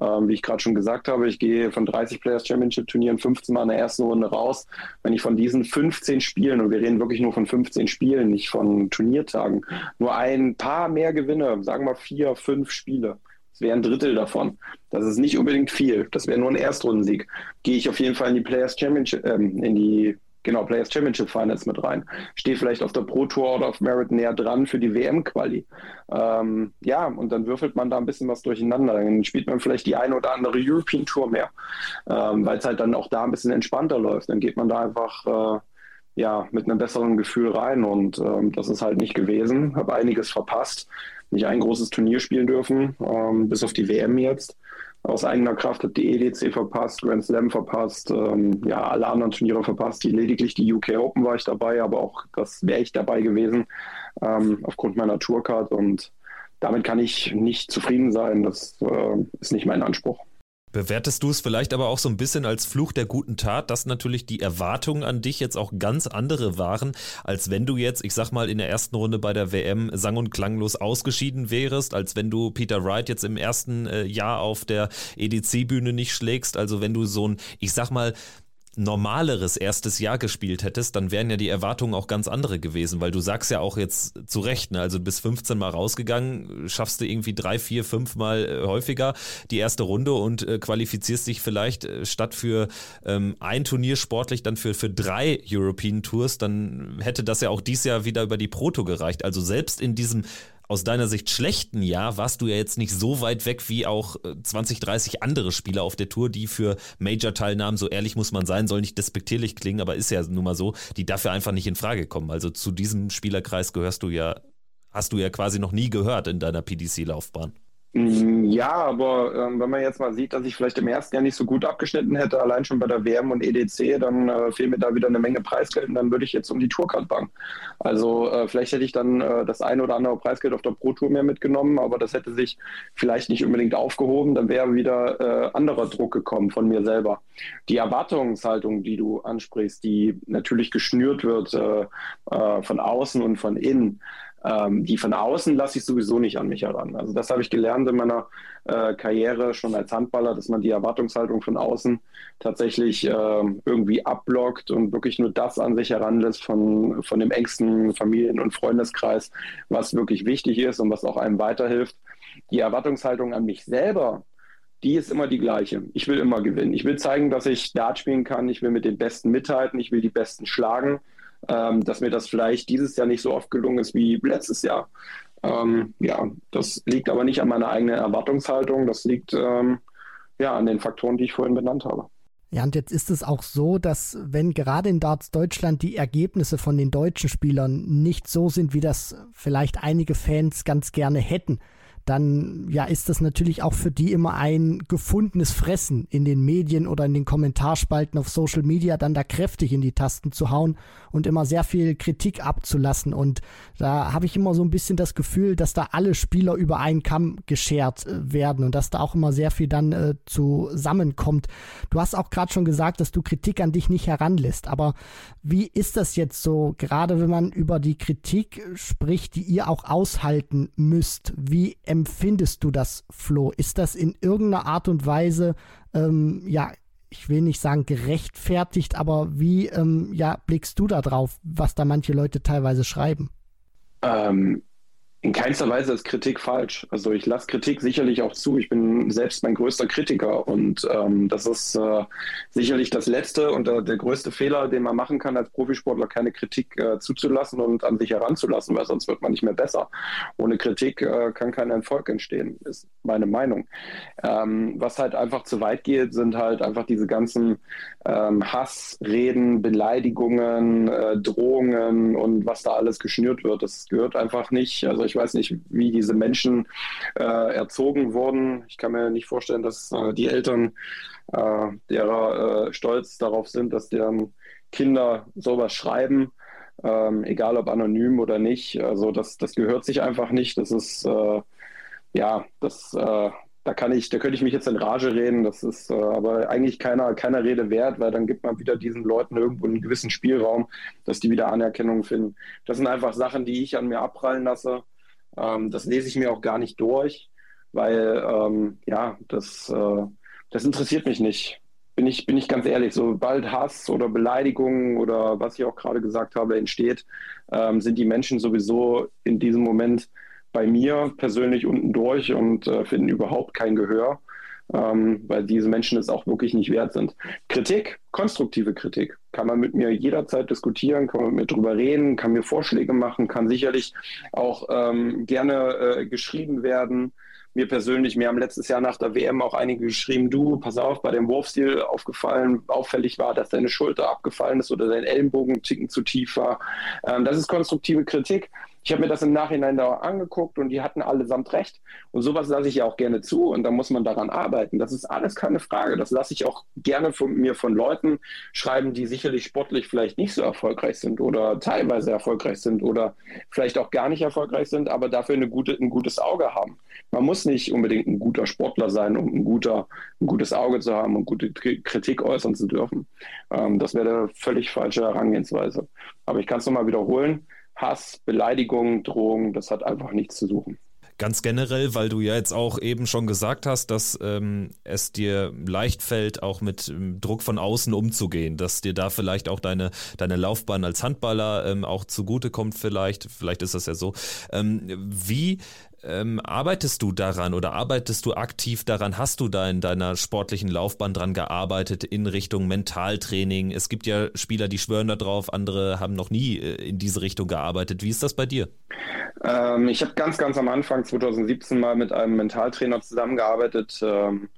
Ähm, wie ich gerade schon gesagt habe, ich gehe von 30 Players Championship Turnieren 15 Mal in der ersten Runde raus. Wenn ich von diesen 15 Spielen, und wir reden wirklich nur von 15 Spielen, nicht von Turniertagen, nur ein paar mehr gewinne, sagen wir vier, fünf Spiele, das wäre ein Drittel davon. Das ist nicht unbedingt viel. Das wäre nur ein Erstrundensieg. Gehe ich auf jeden Fall in die Players Championship, ähm, in die genau, Players Championship Finals mit rein. Stehe vielleicht auf der Pro Tour oder auf Merit näher dran für die WM-Quali. Ähm, ja, und dann würfelt man da ein bisschen was durcheinander. Dann spielt man vielleicht die eine oder andere European Tour mehr, ähm, weil es halt dann auch da ein bisschen entspannter läuft. Dann geht man da einfach äh, ja, mit einem besseren Gefühl rein und ähm, das ist halt nicht gewesen. Habe einiges verpasst. Nicht ein großes Turnier spielen dürfen, ähm, bis auf die WM jetzt aus eigener Kraft, habe die EDC verpasst, Grand Slam verpasst, ähm, ja, alle anderen Turniere verpasst. Die, lediglich die UK Open war ich dabei, aber auch das wäre ich dabei gewesen ähm, aufgrund meiner Tourcard und damit kann ich nicht zufrieden sein. Das äh, ist nicht mein Anspruch. Bewertest du es vielleicht aber auch so ein bisschen als Fluch der guten Tat, dass natürlich die Erwartungen an dich jetzt auch ganz andere waren, als wenn du jetzt, ich sag mal, in der ersten Runde bei der WM sang- und klanglos ausgeschieden wärst, als wenn du Peter Wright jetzt im ersten äh, Jahr auf der EDC-Bühne nicht schlägst, also wenn du so ein, ich sag mal, normaleres erstes Jahr gespielt hättest, dann wären ja die Erwartungen auch ganz andere gewesen, weil du sagst ja auch jetzt zu Recht, ne, also bis 15 Mal rausgegangen, schaffst du irgendwie drei, vier, fünf Mal äh, häufiger die erste Runde und äh, qualifizierst dich vielleicht äh, statt für ähm, ein Turnier sportlich dann für, für drei European Tours, dann hätte das ja auch dieses Jahr wieder über die Proto gereicht. Also selbst in diesem aus deiner Sicht schlechten Jahr warst du ja jetzt nicht so weit weg wie auch 20, äh, 30 andere Spieler auf der Tour, die für Major-Teilnahmen, so ehrlich muss man sein, soll nicht despektierlich klingen, aber ist ja nun mal so, die dafür einfach nicht in Frage kommen. Also zu diesem Spielerkreis gehörst du ja, hast du ja quasi noch nie gehört in deiner PDC-Laufbahn. Mm, ja, aber ähm, wenn man jetzt mal sieht, dass ich vielleicht im ersten Jahr nicht so gut abgeschnitten hätte, allein schon bei der WM und EDC, dann äh, fehlt mir da wieder eine Menge Preisgeld und dann würde ich jetzt um die Tourcard bangen. Also äh, vielleicht hätte ich dann äh, das eine oder andere Preisgeld auf der Pro Tour mehr mitgenommen, aber das hätte sich vielleicht nicht unbedingt aufgehoben, dann wäre wieder äh, anderer Druck gekommen von mir selber. Die Erwartungshaltung, die du ansprichst, die natürlich geschnürt wird äh, äh, von außen und von innen, ähm, die von außen lasse ich sowieso nicht an mich heran. Also das habe ich gelernt in meiner äh, Karriere schon als Handballer, dass man die Erwartungshaltung von außen tatsächlich äh, irgendwie abblockt und wirklich nur das an sich heranlässt von, von dem engsten Familien- und Freundeskreis, was wirklich wichtig ist und was auch einem weiterhilft. Die Erwartungshaltung an mich selber, die ist immer die gleiche. Ich will immer gewinnen. Ich will zeigen, dass ich Dart spielen kann. Ich will mit den Besten mithalten. Ich will die Besten schlagen ähm, dass mir das vielleicht dieses Jahr nicht so oft gelungen ist wie letztes Jahr. Ähm, ja, das liegt aber nicht an meiner eigenen Erwartungshaltung, das liegt ähm, ja an den Faktoren, die ich vorhin benannt habe. Ja, und jetzt ist es auch so, dass wenn gerade in Darts Deutschland die Ergebnisse von den deutschen Spielern nicht so sind, wie das vielleicht einige Fans ganz gerne hätten, dann ja ist das natürlich auch für die immer ein gefundenes Fressen in den Medien oder in den Kommentarspalten auf Social Media, dann da kräftig in die Tasten zu hauen und immer sehr viel Kritik abzulassen. Und da habe ich immer so ein bisschen das Gefühl, dass da alle Spieler über einen Kamm geschert äh, werden und dass da auch immer sehr viel dann äh, zusammenkommt. Du hast auch gerade schon gesagt, dass du Kritik an dich nicht heranlässt. Aber wie ist das jetzt so, gerade wenn man über die Kritik spricht, die ihr auch aushalten müsst? Wie empfindest du das, Flo? Ist das in irgendeiner Art und Weise, ähm, ja, ich will nicht sagen gerechtfertigt, aber wie ähm, ja, blickst du da drauf, was da manche Leute teilweise schreiben? Ähm, in keinster Weise ist Kritik falsch. Also ich lasse Kritik sicherlich auch zu. Ich bin selbst mein größter Kritiker und ähm, das ist äh, sicherlich das letzte und äh, der größte Fehler, den man machen kann als Profisportler, keine Kritik äh, zuzulassen und an sich heranzulassen, weil sonst wird man nicht mehr besser. Ohne Kritik äh, kann kein Erfolg entstehen, ist meine Meinung. Ähm, was halt einfach zu weit geht, sind halt einfach diese ganzen ähm, Hassreden, Beleidigungen, äh, Drohungen und was da alles geschnürt wird. Das gehört einfach nicht. Also ich weiß nicht, wie diese Menschen äh, erzogen wurden. Ich kann mir nicht vorstellen, dass äh, die Eltern äh, derer äh, stolz darauf sind, dass deren Kinder sowas schreiben. Ähm, egal ob anonym oder nicht. Also das, das gehört sich einfach nicht. Das ist äh, ja, das äh, da kann ich, da könnte ich mich jetzt in Rage reden, das ist äh, aber eigentlich keiner, keiner Rede wert, weil dann gibt man wieder diesen Leuten irgendwo einen gewissen Spielraum, dass die wieder Anerkennung finden. Das sind einfach Sachen, die ich an mir abprallen lasse. Ähm, das lese ich mir auch gar nicht durch, weil ähm, ja, das, äh, das interessiert mich nicht. Bin ich, bin ich ganz ehrlich, sobald Hass oder Beleidigung oder was ich auch gerade gesagt habe entsteht, ähm, sind die Menschen sowieso in diesem Moment bei mir persönlich unten durch und äh, finden überhaupt kein Gehör ähm, weil diese Menschen es auch wirklich nicht wert sind. Kritik, konstruktive Kritik, kann man mit mir jederzeit diskutieren, kann man mit mir drüber reden, kann mir Vorschläge machen, kann sicherlich auch ähm, gerne äh, geschrieben werden. Mir persönlich, mir haben letztes Jahr nach der WM auch einige geschrieben, du, pass auf, bei dem Wurfstil aufgefallen, auffällig war, dass deine Schulter abgefallen ist oder dein Ellenbogen ein Ticken zu tief war. Ähm, das ist konstruktive Kritik. Ich habe mir das im Nachhinein da angeguckt und die hatten allesamt recht. Und sowas lasse ich ja auch gerne zu und da muss man daran arbeiten. Das ist alles keine Frage. Das lasse ich auch gerne von mir von Leuten schreiben, die sicherlich sportlich vielleicht nicht so erfolgreich sind oder teilweise erfolgreich sind oder vielleicht auch gar nicht erfolgreich sind, aber dafür eine gute, ein gutes Auge haben. Man muss nicht unbedingt ein guter Sportler sein, um ein, guter, ein gutes Auge zu haben und gute Kritik äußern zu dürfen. Ähm, das wäre eine völlig falsche Herangehensweise. Aber ich kann es nochmal wiederholen Hass, Beleidigung, Drohung, das hat einfach nichts zu suchen. Ganz generell, weil du ja jetzt auch eben schon gesagt hast, dass ähm, es dir leicht fällt, auch mit ähm, Druck von außen umzugehen, dass dir da vielleicht auch deine, deine Laufbahn als Handballer ähm, auch zugutekommt vielleicht, vielleicht ist das ja so. Ähm, wie ähm, arbeitest du daran oder arbeitest du aktiv daran? Hast du da in deiner sportlichen Laufbahn dran gearbeitet in Richtung Mentaltraining? Es gibt ja Spieler, die schwören da drauf, andere haben noch nie äh, in diese Richtung gearbeitet. Wie ist das bei dir? Ähm, ich habe ganz, ganz am Anfang 2017 mal mit einem Mentaltrainer zusammengearbeitet. Ähm,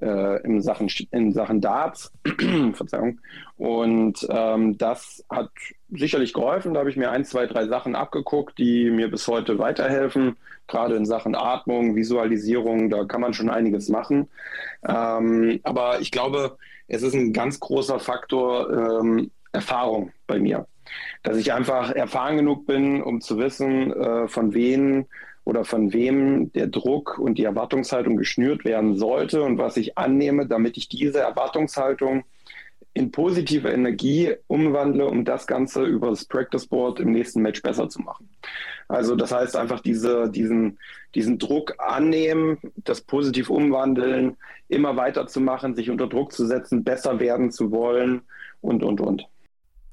äh, in, Sachen, in Sachen Darts. (clears throat) Verzeihung. Und ähm, das hat sicherlich geholfen. Da habe ich mir ein, zwei, drei Sachen abgeguckt, die mir bis heute weiterhelfen. Gerade in Sachen Atmung, Visualisierung, da kann man schon einiges machen. Ähm, aber ich glaube, es ist ein ganz großer Faktor ähm, Erfahrung bei mir. Dass ich einfach erfahren genug bin, um zu wissen, äh, von wem oder von wem der Druck und die Erwartungshaltung geschnürt werden sollte und was ich annehme, damit ich diese Erwartungshaltung in positive Energie umwandle, um das Ganze über das Practice Board im nächsten Match besser zu machen. Also das heißt einfach diese, diesen, diesen Druck annehmen, das positiv umwandeln, immer weiterzumachen, sich unter Druck zu setzen, besser werden zu wollen und, und, und.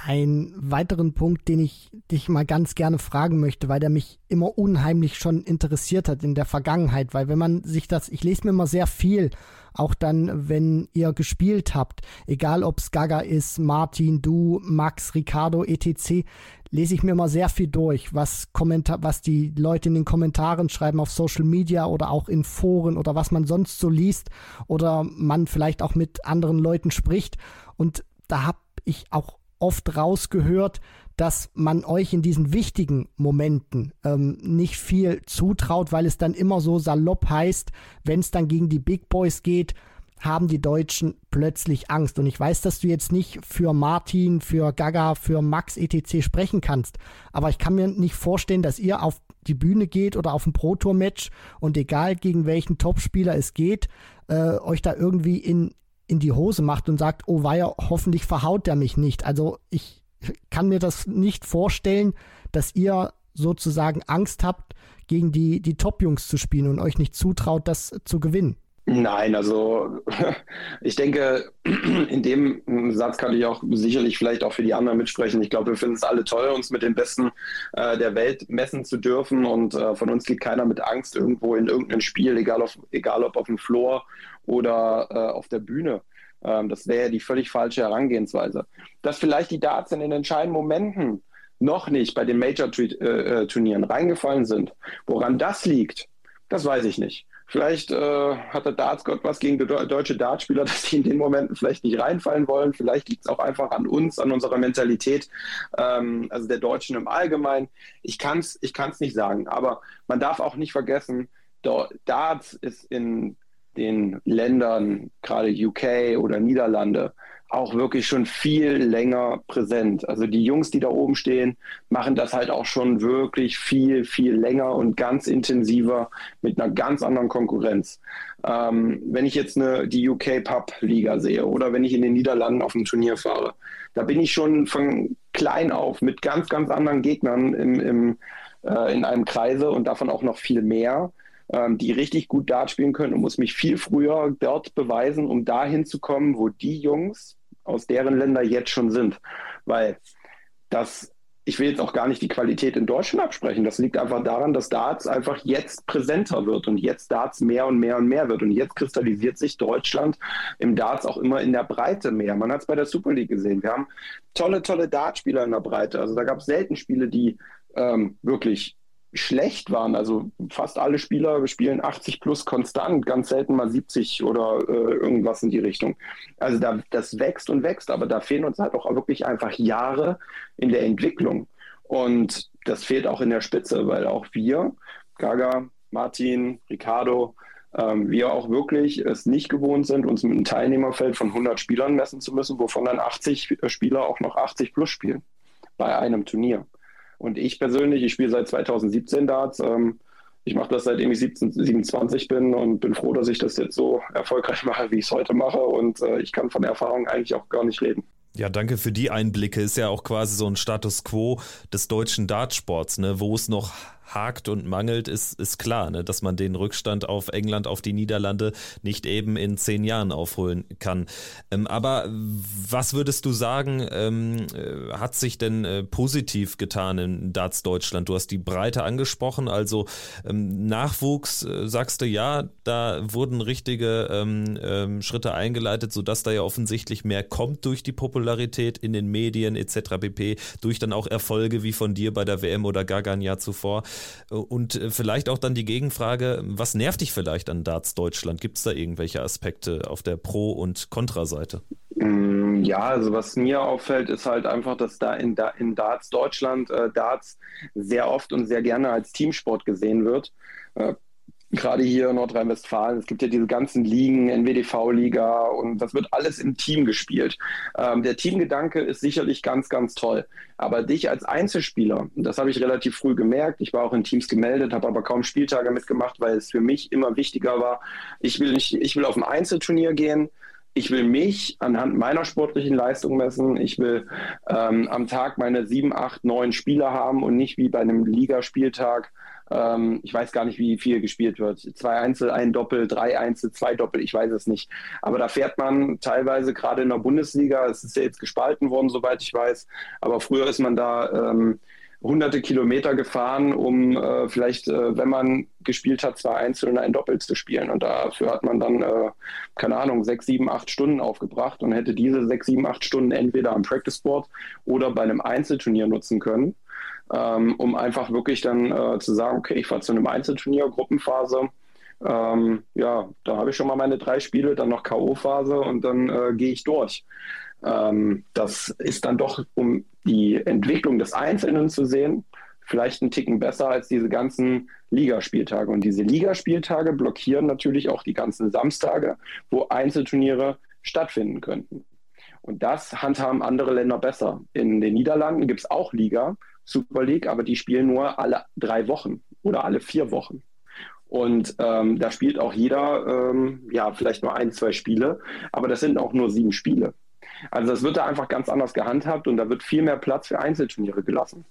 Einen weiteren Punkt, den ich dich mal ganz gerne fragen möchte, weil der mich immer unheimlich schon interessiert hat in der Vergangenheit, weil wenn man sich das, ich lese mir immer sehr viel, auch dann, wenn ihr gespielt habt, egal ob es Gaga ist, Martin, du, Max, Ricardo, etc., lese ich mir immer sehr viel durch, was, Kommentar was die Leute in den Kommentaren schreiben auf Social Media oder auch in Foren oder was man sonst so liest oder man vielleicht auch mit anderen Leuten spricht. Und da habe ich auch oft rausgehört, dass man euch in diesen wichtigen Momenten ähm, nicht viel zutraut, weil es dann immer so salopp heißt, wenn es dann gegen die Big Boys geht, haben die Deutschen plötzlich Angst. Und ich weiß, dass du jetzt nicht für Martin, für Gaga, für Max etc. sprechen kannst, aber ich kann mir nicht vorstellen, dass ihr auf die Bühne geht oder auf ein Pro Tour Match und egal gegen welchen Topspieler es geht, äh, euch da irgendwie in, in die Hose macht und sagt, oh weia, hoffentlich verhaut er mich nicht. Also ich kann mir das nicht vorstellen, dass ihr sozusagen Angst habt, gegen die, die Top-Jungs zu spielen und euch nicht zutraut, das zu gewinnen. Nein, also (laughs) ich denke, (clears throat) in dem Satz kann ich auch sicherlich vielleicht auch für die anderen mitsprechen. Ich glaube, wir finden es alle toll, uns mit den Besten äh, der Welt messen zu dürfen. Und äh, von uns geht keiner mit Angst irgendwo in irgendein Spiel, egal, auf, egal ob auf dem Floor oder äh, auf der Bühne. Ähm, das wäre ja die völlig falsche Herangehensweise. Dass vielleicht die Darts in den entscheidenden Momenten noch nicht bei den Major-Turnieren äh, äh, reingefallen sind. Woran das liegt, das weiß ich nicht. Vielleicht äh, hat der Dartsgott was gegen deutsche Dartspieler, (laughs) dass sie in den Momenten vielleicht nicht reinfallen wollen. Vielleicht liegt es auch einfach an uns, an unserer Mentalität, ähm, also der Deutschen im Allgemeinen. Ich kann es ich kann's nicht sagen, aber man darf auch nicht vergessen, Darts ist in den Ländern, gerade UK oder Niederlande, auch wirklich schon viel länger präsent. Also die Jungs, die da oben stehen, machen das halt auch schon wirklich viel, viel länger und ganz intensiver mit einer ganz anderen Konkurrenz. Ähm, wenn ich jetzt eine, die UK Pub Liga sehe oder wenn ich in den Niederlanden auf ein Turnier fahre, da bin ich schon von klein auf mit ganz, ganz anderen Gegnern im, im, äh, in einem Kreise und davon auch noch viel mehr ähm, die richtig gut Dart spielen können und muss mich viel früher dort beweisen, um dahin zu kommen, wo die Jungs aus deren Länder jetzt schon sind. Weil das, ich will jetzt auch gar nicht die Qualität in Deutschland absprechen. Das liegt einfach daran, dass Darts einfach jetzt präsenter wird und jetzt Darts mehr und mehr und mehr wird. Und jetzt kristallisiert sich Deutschland im Darts auch immer in der Breite mehr. Man hat es bei der Super League gesehen. Wir haben tolle, tolle Dartspieler in der Breite. Also da gab es selten Spiele, die ähm, wirklich schlecht waren. Also fast alle Spieler spielen 80 plus konstant, ganz selten mal 70 oder äh, irgendwas in die Richtung. Also da, das wächst und wächst, aber da fehlen uns halt auch wirklich einfach Jahre in der Entwicklung. Und das fehlt auch in der Spitze, weil auch wir, Gaga, Martin, Ricardo, ähm, wir auch wirklich es nicht gewohnt sind, uns mit einem Teilnehmerfeld von 100 Spielern messen zu müssen, wovon dann 80 Spieler auch noch 80 plus spielen bei einem Turnier. Und ich persönlich, ich spiele seit 2017 Darts. Ähm, ich mache das seitdem ich 17, 27 bin und bin froh, dass ich das jetzt so erfolgreich (laughs) mache, wie ich es heute mache. Und äh, ich kann von Erfahrung eigentlich auch gar nicht reden. Ja, danke für die Einblicke. Ist ja auch quasi so ein Status quo des deutschen Dartsports, ne, wo es noch hakt und mangelt, ist, ist klar, ne? dass man den Rückstand auf England, auf die Niederlande nicht eben in zehn Jahren aufholen kann. Ähm, aber was würdest du sagen, ähm, äh, hat sich denn äh, positiv getan in Darts Deutschland? Du hast die Breite angesprochen, also ähm, Nachwuchs, äh, sagst du ja, da wurden richtige ähm, ähm, Schritte eingeleitet, sodass da ja offensichtlich mehr kommt durch die Popularität in den Medien etc. pp, durch dann auch Erfolge wie von dir bei der WM oder Gagan Jahr zuvor. Und äh, vielleicht auch dann die Gegenfrage, was nervt dich vielleicht an Darts Deutschland? Gibt es da irgendwelche Aspekte auf der Pro- und Kontraseite? Mm, ja, also was mir auffällt, ist halt einfach, dass da in, in Darts Deutschland äh, Darts sehr oft und sehr gerne als Teamsport gesehen wird. Äh, gerade hier in Nordrhein-Westfalen, es gibt ja diese ganzen Ligen, NWDV-Liga und das wird alles im Team gespielt. Ähm, der Teamgedanke ist sicherlich ganz, ganz toll. Aber dich als Einzelspieler, das habe ich relativ früh gemerkt, ich war auch in Teams gemeldet, habe aber kaum Spieltage mitgemacht, weil es für mich immer wichtiger war, ich will nicht, ich will auf ein Einzelturnier gehen, ich will mich anhand meiner sportlichen Leistung messen. Ich will ähm, am Tag meine sieben, acht, neun Spieler haben und nicht wie bei einem Ligaspieltag ähm, ich weiß gar nicht, wie viel gespielt wird. Zwei Einzel, ein Doppel, drei Einzel, zwei Doppel, ich weiß es nicht. Aber da fährt man teilweise gerade in der Bundesliga, es ist ja jetzt gespalten worden, soweit ich weiß, aber früher ist man da ähm, hunderte Kilometer gefahren, um äh, vielleicht, äh, wenn man gespielt hat, zwei Einzel und ein Doppel zu spielen. Und dafür hat man dann, äh, keine Ahnung, sechs, sieben, acht Stunden aufgebracht und hätte diese sechs, sieben, acht Stunden entweder am Practice Board oder bei einem Einzelturnier nutzen können ähm, um einfach wirklich dann äh, zu sagen, okay, ich fahre zu einem Einzelturnier, Gruppenphase. Ähm, ja, da habe ich schon mal meine drei Spiele, dann noch K.O.-Phase und dann äh, gehe ich durch. Ähm, das ist dann doch, um die Entwicklung des Einzelnen zu sehen, vielleicht einen Ticken besser als diese ganzen Ligaspieltage. Und diese Ligaspieltage blockieren natürlich auch die ganzen Samstage, wo Einzelturniere stattfinden könnten. Und das handhaben andere Länder besser. In den Niederlanden gibt es auch Liga, Super League, aber die spielen nur alle drei Wochen oder alle vier Wochen. Und ähm, da spielt auch jeder, ähm, ja, vielleicht nur ein, zwei Spiele, aber das sind auch nur sieben Spiele. Also das wird da einfach ganz anders gehandhabt und da wird viel mehr Platz für Einzelturniere gelassen.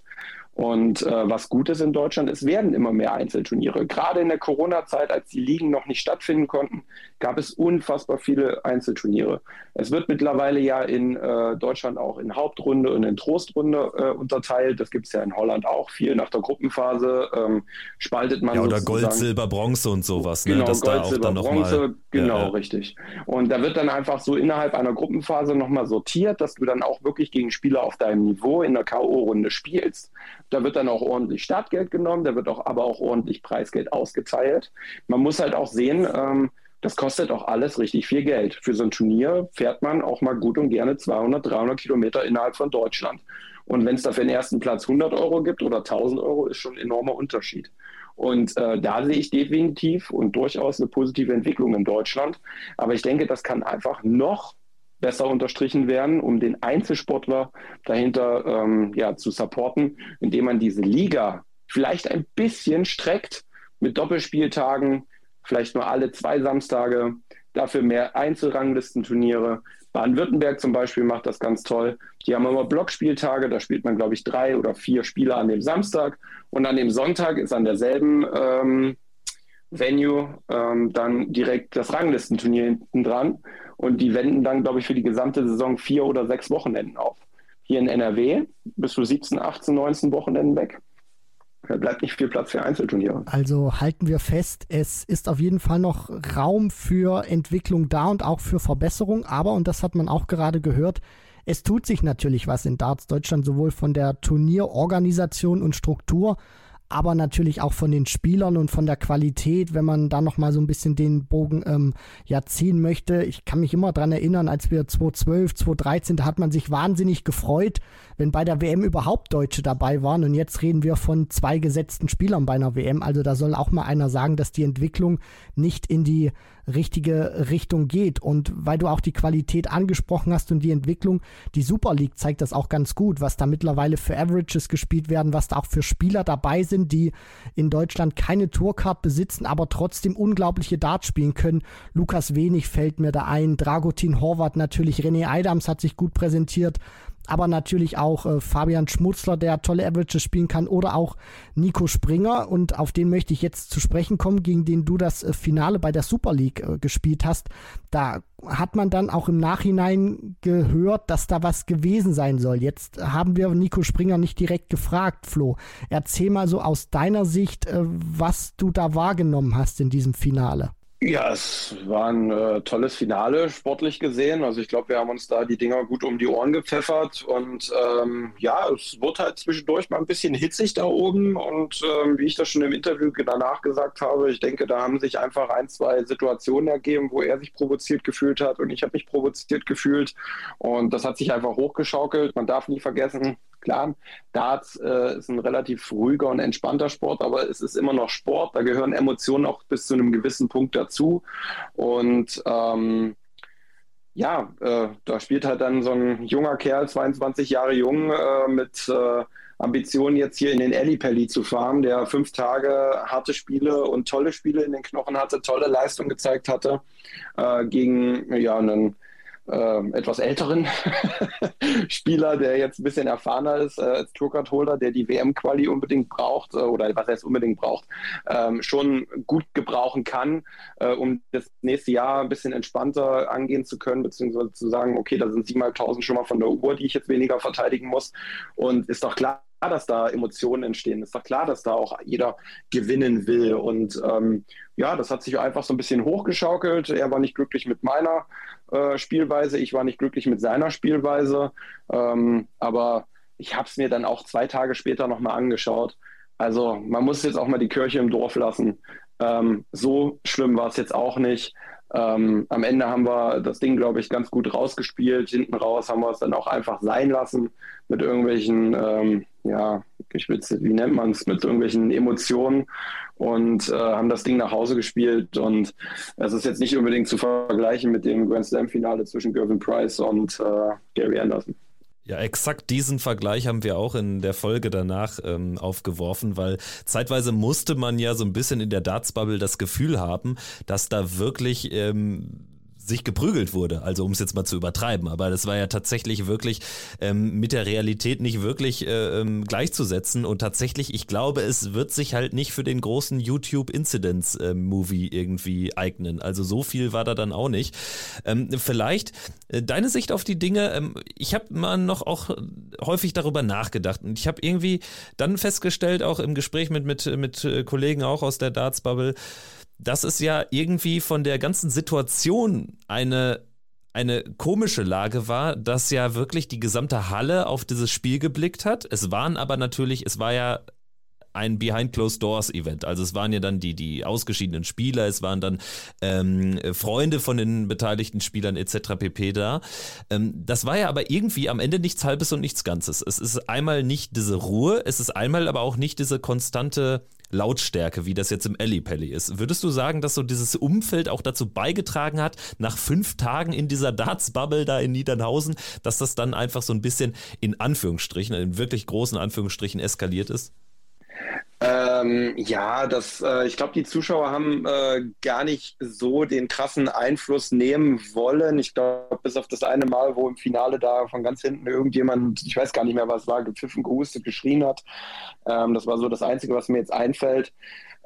Und äh, was gut ist in Deutschland, es werden immer mehr Einzelturniere. Gerade in der Corona-Zeit, als die Ligen noch nicht stattfinden konnten, gab es unfassbar viele Einzelturniere. Es wird mittlerweile ja in äh, Deutschland auch in Hauptrunde und in Trostrunde äh, unterteilt. Das gibt es ja in Holland auch viel. Nach der Gruppenphase ähm, spaltet man. Ja, oder Gold, Silber, Bronze und sowas. Ne? Genau, Dass Gold, da Silber, Bronze, mal, genau, ja, ja. richtig. Und da wird dann einfach so innerhalb einer Gruppenphase nochmal sortiert, dass du dann auch wirklich gegen Spieler auf deinem Niveau in der K.O.-Runde spielst. Da wird dann auch ordentlich Startgeld genommen, da wird auch aber auch ordentlich Preisgeld ausgeteilt. Man muss halt auch sehen, ähm, das kostet auch alles richtig viel Geld. Für so ein Turnier fährt man auch mal gut und gerne 200, 300 Kilometer innerhalb von Deutschland. Und wenn es da für den ersten Platz 100 Euro gibt oder 1000 Euro, ist schon ein enormer Unterschied. Und äh, da sehe ich definitiv und durchaus eine positive Entwicklung in Deutschland. Aber ich denke, das kann einfach noch besser unterstrichen werden, um den Einzelsportler dahinter ähm, ja, zu supporten, indem man diese Liga vielleicht ein bisschen streckt mit Doppelspieltagen, vielleicht nur alle zwei Samstage, dafür mehr Einzelranglistenturniere. Baden-Württemberg zum Beispiel macht das ganz toll. Die haben immer Blockspieltage, da spielt man, glaube ich, drei oder vier Spiele an dem Samstag und an dem Sonntag ist an derselben ähm, Venue ähm, dann direkt das Ranglistenturnier hinten dran. Und die wenden dann, glaube ich, für die gesamte Saison vier oder sechs Wochenenden auf. Hier in NRW bist du 17, 18, 19 Wochenenden weg. Da bleibt nicht viel Platz für Einzelturniere. Also halten wir fest, es ist auf jeden Fall noch Raum für Entwicklung da und auch für Verbesserung. Aber, und das hat man auch gerade gehört, es tut sich natürlich was in Darts Deutschland, sowohl von der Turnierorganisation und Struktur aber natürlich auch von den Spielern und von der Qualität, wenn man da nochmal so ein bisschen den Bogen ähm, ja ziehen möchte. Ich kann mich immer dran erinnern, als wir 2012, 2013, da hat man sich wahnsinnig gefreut, wenn bei der WM überhaupt Deutsche dabei waren. Und jetzt reden wir von zwei gesetzten Spielern bei einer WM. Also da soll auch mal einer sagen, dass die Entwicklung nicht in die richtige Richtung geht. Und weil du auch die Qualität angesprochen hast und die Entwicklung, die Super League zeigt das auch ganz gut, was da mittlerweile für Averages gespielt werden, was da auch für Spieler dabei sind, die in Deutschland keine Tourcard besitzen, aber trotzdem unglaubliche Darts spielen können. Lukas Wenig fällt mir da ein, Dragutin Horvath natürlich, René Eidams hat sich gut präsentiert. Aber natürlich auch äh, Fabian Schmutzler, der tolle Averages spielen kann, oder auch Nico Springer. Und auf den möchte ich jetzt zu sprechen kommen, gegen den du das äh, Finale bei der Super League äh, gespielt hast. Da hat man dann auch im Nachhinein gehört, dass da was gewesen sein soll. Jetzt haben wir Nico Springer nicht direkt gefragt, Flo. Erzähl mal so aus deiner Sicht, äh, was du da wahrgenommen hast in diesem Finale. Ja, es war ein äh, tolles Finale, sportlich gesehen. Also ich glaube, wir haben uns da die Dinger gut um die Ohren gepfeffert. Und ähm, ja, es wurde halt zwischendurch mal ein bisschen hitzig da oben. Und ähm, wie ich das schon im Interview danach gesagt habe, ich denke, da haben sich einfach ein, zwei Situationen ergeben, wo er sich provoziert gefühlt hat und ich habe mich provoziert gefühlt. Und das hat sich einfach hochgeschaukelt. Man darf nie vergessen, Klar, Darts äh, ist ein relativ ruhiger und entspannter Sport, aber es ist immer noch Sport. Da gehören Emotionen auch bis zu einem gewissen Punkt dazu. Und ähm, ja, äh, da spielt halt dann so ein junger Kerl, 22 Jahre jung, äh, mit äh, Ambitionen jetzt hier in den Ellipelli zu fahren, der fünf Tage harte Spiele und tolle Spiele in den Knochen hatte, tolle Leistung gezeigt hatte, äh, gegen ja, einen äh, etwas älteren (laughs) Spieler, der jetzt ein bisschen erfahrener ist äh, als Tourcard-Holder, der die WM-Quali unbedingt braucht äh, oder was er jetzt unbedingt braucht, ähm, schon gut gebrauchen kann, äh, um das nächste Jahr ein bisschen entspannter angehen zu können, beziehungsweise zu sagen, okay, da sind 7.500 schon mal von der Uhr, die ich jetzt weniger verteidigen muss. Und ist doch klar, dass da Emotionen entstehen. Ist doch klar, dass da auch jeder gewinnen will. Und ähm, ja, das hat sich einfach so ein bisschen hochgeschaukelt. Er war nicht glücklich mit meiner äh, Spielweise, ich war nicht glücklich mit seiner Spielweise. Ähm, aber ich habe es mir dann auch zwei Tage später nochmal angeschaut. Also man muss jetzt auch mal die Kirche im Dorf lassen. Ähm, so schlimm war es jetzt auch nicht. Ähm, am Ende haben wir das Ding, glaube ich, ganz gut rausgespielt. Hinten raus haben wir es dann auch einfach sein lassen mit irgendwelchen, ähm, ja, ich will wie nennt man es, mit irgendwelchen Emotionen und äh, haben das Ding nach Hause gespielt. Und es ist jetzt nicht unbedingt zu vergleichen mit dem Grand Slam-Finale zwischen Gervin Price und äh, Gary Anderson. Ja, exakt diesen Vergleich haben wir auch in der Folge danach ähm, aufgeworfen, weil zeitweise musste man ja so ein bisschen in der Darts-Bubble das Gefühl haben, dass da wirklich ähm, sich geprügelt wurde, also um es jetzt mal zu übertreiben, aber das war ja tatsächlich wirklich ähm, mit der Realität nicht wirklich äh, ähm, gleichzusetzen und tatsächlich, ich glaube, es wird sich halt nicht für den großen YouTube-Incidents-Movie äh, irgendwie eignen, also so viel war da dann auch nicht. Ähm, vielleicht äh, deine Sicht auf die Dinge, ähm, ich habe mal noch auch häufig darüber nachgedacht und ich habe irgendwie dann festgestellt, auch im Gespräch mit, mit, mit äh, Kollegen auch aus der Darts-Bubble, dass es ja irgendwie von der ganzen Situation eine eine komische Lage war, dass ja wirklich die gesamte Halle auf dieses Spiel geblickt hat. Es waren aber natürlich, es war ja ein Behind Closed Doors Event. Also es waren ja dann die, die ausgeschiedenen Spieler, es waren dann ähm, Freunde von den beteiligten Spielern etc. pp. da. Ähm, das war ja aber irgendwie am Ende nichts Halbes und nichts Ganzes. Es ist einmal nicht diese Ruhe, es ist einmal aber auch nicht diese konstante Lautstärke, wie das jetzt im Ellipelli ist. Würdest du sagen, dass so dieses Umfeld auch dazu beigetragen hat, nach fünf Tagen in dieser Darts-Bubble da in Niedernhausen, dass das dann einfach so ein bisschen in Anführungsstrichen, in wirklich großen Anführungsstrichen eskaliert ist? Ähm, ja, das, äh, ich glaube, die Zuschauer haben äh, gar nicht so den krassen Einfluss nehmen wollen. Ich glaube, bis auf das eine Mal, wo im Finale da von ganz hinten irgendjemand, ich weiß gar nicht mehr, was war, gepfiffen, gehustet, geschrien hat. Ähm, das war so das Einzige, was mir jetzt einfällt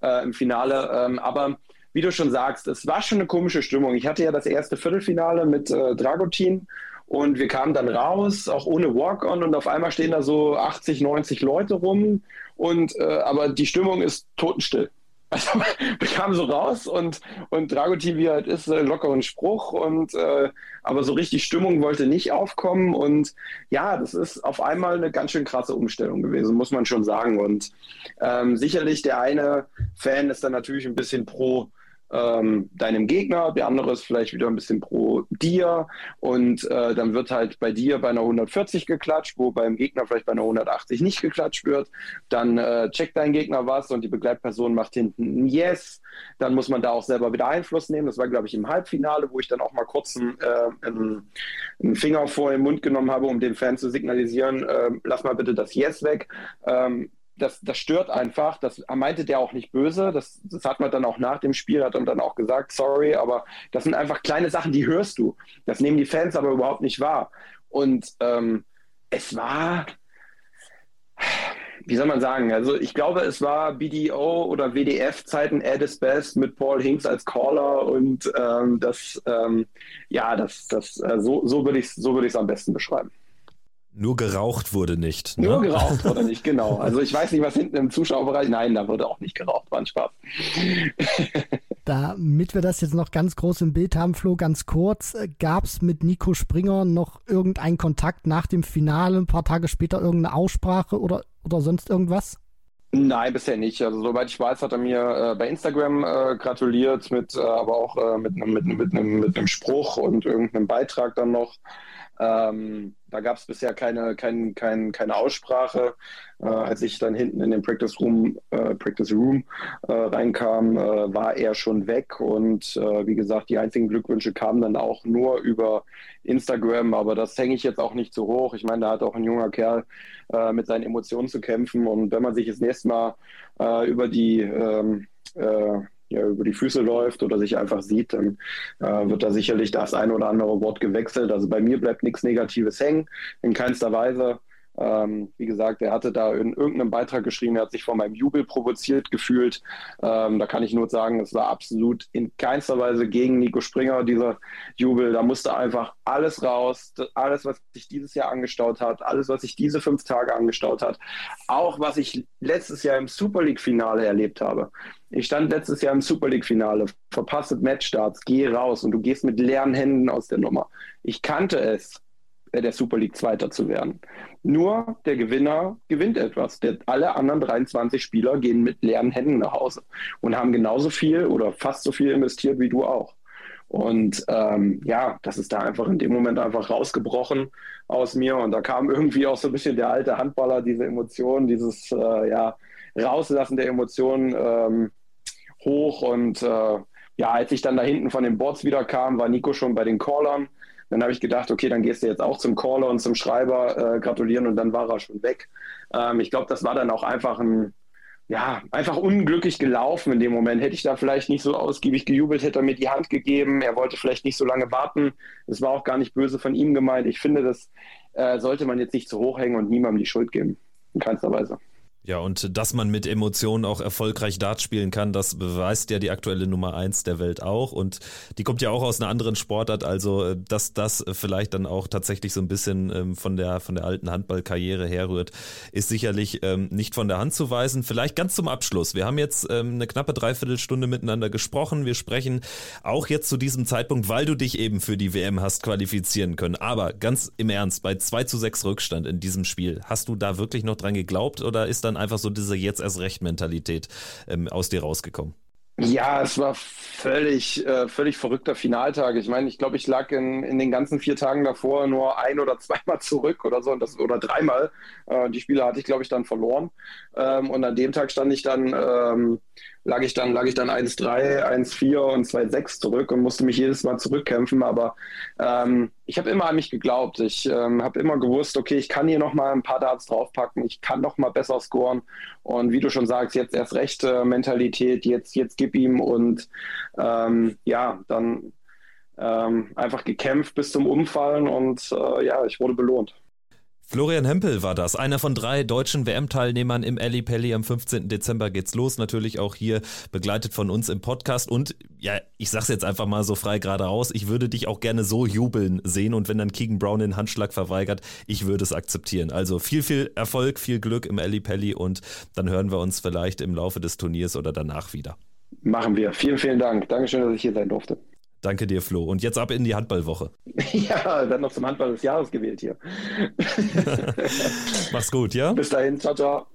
äh, im Finale. Ähm, aber wie du schon sagst, es war schon eine komische Stimmung. Ich hatte ja das erste Viertelfinale mit äh, Dragutin und wir kamen dann raus, auch ohne Walk-on und auf einmal stehen da so 80, 90 Leute rum und äh, aber die Stimmung ist totenstill. (laughs) Also wir kamen so raus und, und Dragutin, wie halt ist, äh, lockeren Spruch und äh, aber so richtig Stimmung wollte nicht aufkommen und ja, das ist auf einmal eine ganz schön krasse Umstellung gewesen, muss man schon sagen. Und ähm, sicherlich der eine Fan ist dann natürlich ein bisschen pro ähm, deinem Gegner, der andere ist vielleicht wieder ein bisschen pro dir und äh, dann wird halt bei dir bei einer 140 geklatscht, wo beim Gegner vielleicht bei einer 180 nicht geklatscht wird. Dann äh, checkt dein Gegner was und die Begleitperson macht hinten ein Yes. Dann muss man da auch selber wieder Einfluss nehmen. Das war, glaube ich, im Halbfinale, wo ich dann auch mal kurz einen, äh, einen, Finger vor den Mund genommen habe, um dem Fan zu signalisieren, äh, lass mal bitte das Yes weg. Ähm, das, das stört einfach. Das meinte der auch nicht böse. Das, das hat man dann auch nach dem Spiel, hat dann auch gesagt, sorry, aber das sind einfach kleine Sachen, die hörst du. Das nehmen die Fans aber überhaupt nicht wahr. Und ähm, es war, wie soll man sagen, also ich glaube, es war BDO oder WDF-Zeiten at its best mit Paul Hinks als Caller und ähm, das, ähm, ja, das, das, äh, so, so würde ich es so würd am besten beschreiben. Nur geraucht wurde nicht. Ne? Nur geraucht wurde nicht, genau. Also ich weiß nicht, was hinten im Zuschauerbereich. Nein, da wurde auch nicht geraucht. War ein Spaß. (laughs) Damit wir das jetzt noch ganz groß im Bild haben, Flo, ganz kurz, äh, gab es mit Nico Springer noch irgendeinen Kontakt nach dem Finale, ein paar Tage später irgendeine Aussprache oder, oder sonst irgendwas? Nein, bisher nicht. Also soweit ich weiß, hat er mir äh, bei Instagram äh, gratuliert, mit, äh, aber auch äh, mit einem mit, mit, mit, mit Spruch und irgendeinem Beitrag dann noch. Ähm, da gab es bisher keine, kein, kein, keine Aussprache. Äh, als ich dann hinten in den Practice Room, äh, Practice Room äh, reinkam, äh, war er schon weg. Und äh, wie gesagt, die einzigen Glückwünsche kamen dann auch nur über Instagram. Aber das hänge ich jetzt auch nicht so hoch. Ich meine, da hat auch ein junger Kerl äh, mit seinen Emotionen zu kämpfen. Und wenn man sich das nächste Mal über die ähm, ja, über die Füße läuft oder sich einfach sieht, dann äh, wird da sicherlich das ein oder andere Wort gewechselt. Also bei mir bleibt nichts Negatives hängen, in keinster Weise. Ähm, wie gesagt, er hatte da in irgendeinem Beitrag geschrieben, er hat sich von meinem Jubel provoziert gefühlt. Ähm, da kann ich nur sagen, es war absolut in keinster Weise gegen Nico Springer, dieser Jubel. Da musste einfach alles raus, alles, was sich dieses Jahr angestaut hat, alles, was sich diese fünf Tage angestaut hat, auch was ich letztes Jahr im Super League-Finale erlebt habe. Ich stand letztes Jahr im Super League-Finale, verpasste Matchstarts, gehe raus und du gehst mit leeren Händen aus der Nummer. Ich kannte es der Super League Zweiter zu werden. Nur der Gewinner gewinnt etwas. Der, alle anderen 23 Spieler gehen mit leeren Händen nach Hause und haben genauso viel oder fast so viel investiert wie du auch. Und ähm, ja, das ist da einfach in dem Moment einfach rausgebrochen aus mir. Und da kam irgendwie auch so ein bisschen der alte Handballer, diese Emotionen, dieses äh, ja, Rauslassen der Emotionen ähm, hoch. Und äh, ja, als ich dann da hinten von den Boards wieder kam, war Nico schon bei den Callern. Dann habe ich gedacht, okay, dann gehst du jetzt auch zum Caller und zum Schreiber äh, gratulieren und dann war er schon weg. Ähm, ich glaube, das war dann auch einfach ein, ja, einfach unglücklich gelaufen in dem Moment. Hätte ich da vielleicht nicht so ausgiebig gejubelt, hätte er mir die Hand gegeben. Er wollte vielleicht nicht so lange warten. Das war auch gar nicht böse von ihm gemeint. Ich finde, das äh, sollte man jetzt nicht zu hoch hängen und niemandem die Schuld geben. In keinster Weise. Ja, und dass man mit Emotionen auch erfolgreich Dart spielen kann, das beweist ja die aktuelle Nummer eins der Welt auch. Und die kommt ja auch aus einer anderen Sportart, also äh, dass das vielleicht dann auch tatsächlich so ein bisschen ähm, von der von der alten Handballkarriere herrührt, ist sicherlich ähm, nicht von der Hand zu weisen. Vielleicht ganz zum Abschluss. Wir haben jetzt ähm, eine knappe Dreiviertelstunde miteinander gesprochen. Wir sprechen auch jetzt zu diesem Zeitpunkt, weil du dich eben für die WM hast qualifizieren können. Aber ganz im Ernst, bei 2 zu 6 Rückstand in diesem Spiel, hast du da wirklich noch dran geglaubt oder ist dann dann einfach so diese jetzt erst recht Mentalität ähm, aus dir rausgekommen? Ja, es war völlig, äh, völlig verrückter Finaltag. Ich meine, ich glaube, ich lag in, in den ganzen vier Tagen davor nur ein oder zweimal zurück oder so und das, oder dreimal. Äh, die Spiele hatte ich, glaube ich, dann verloren. Ähm, und an dem Tag stand ich dann ähm, lag ich dann, lag ich dann 1-3, 1-4 und 2-6 zurück und musste mich jedes Mal zurückkämpfen. Aber ähm, ich habe immer an mich geglaubt. Ich ähm, habe immer gewusst, okay, ich kann hier nochmal ein paar Darts draufpacken, ich kann nochmal besser scoren. Und wie du schon sagst, jetzt erst recht äh, Mentalität, jetzt, jetzt gib ihm und ähm, ja, dann ähm, einfach gekämpft bis zum Umfallen und äh, ja, ich wurde belohnt. Florian Hempel war das, einer von drei deutschen WM-Teilnehmern im Ali Pelli. Am 15. Dezember geht's los. Natürlich auch hier begleitet von uns im Podcast. Und ja, ich sag's jetzt einfach mal so frei geradeaus. Ich würde dich auch gerne so jubeln sehen. Und wenn dann Keegan Brown den Handschlag verweigert, ich würde es akzeptieren. Also viel, viel Erfolg, viel Glück im Ali Pelli. Und dann hören wir uns vielleicht im Laufe des Turniers oder danach wieder. Machen wir. Vielen, vielen Dank. Dankeschön, dass ich hier sein durfte. Danke dir, Flo. Und jetzt ab in die Handballwoche. (laughs) Ja, dann noch zum Handball des Jahres gewählt hier. (laughs) Mach's gut, ja? Bis dahin, ciao, ciao.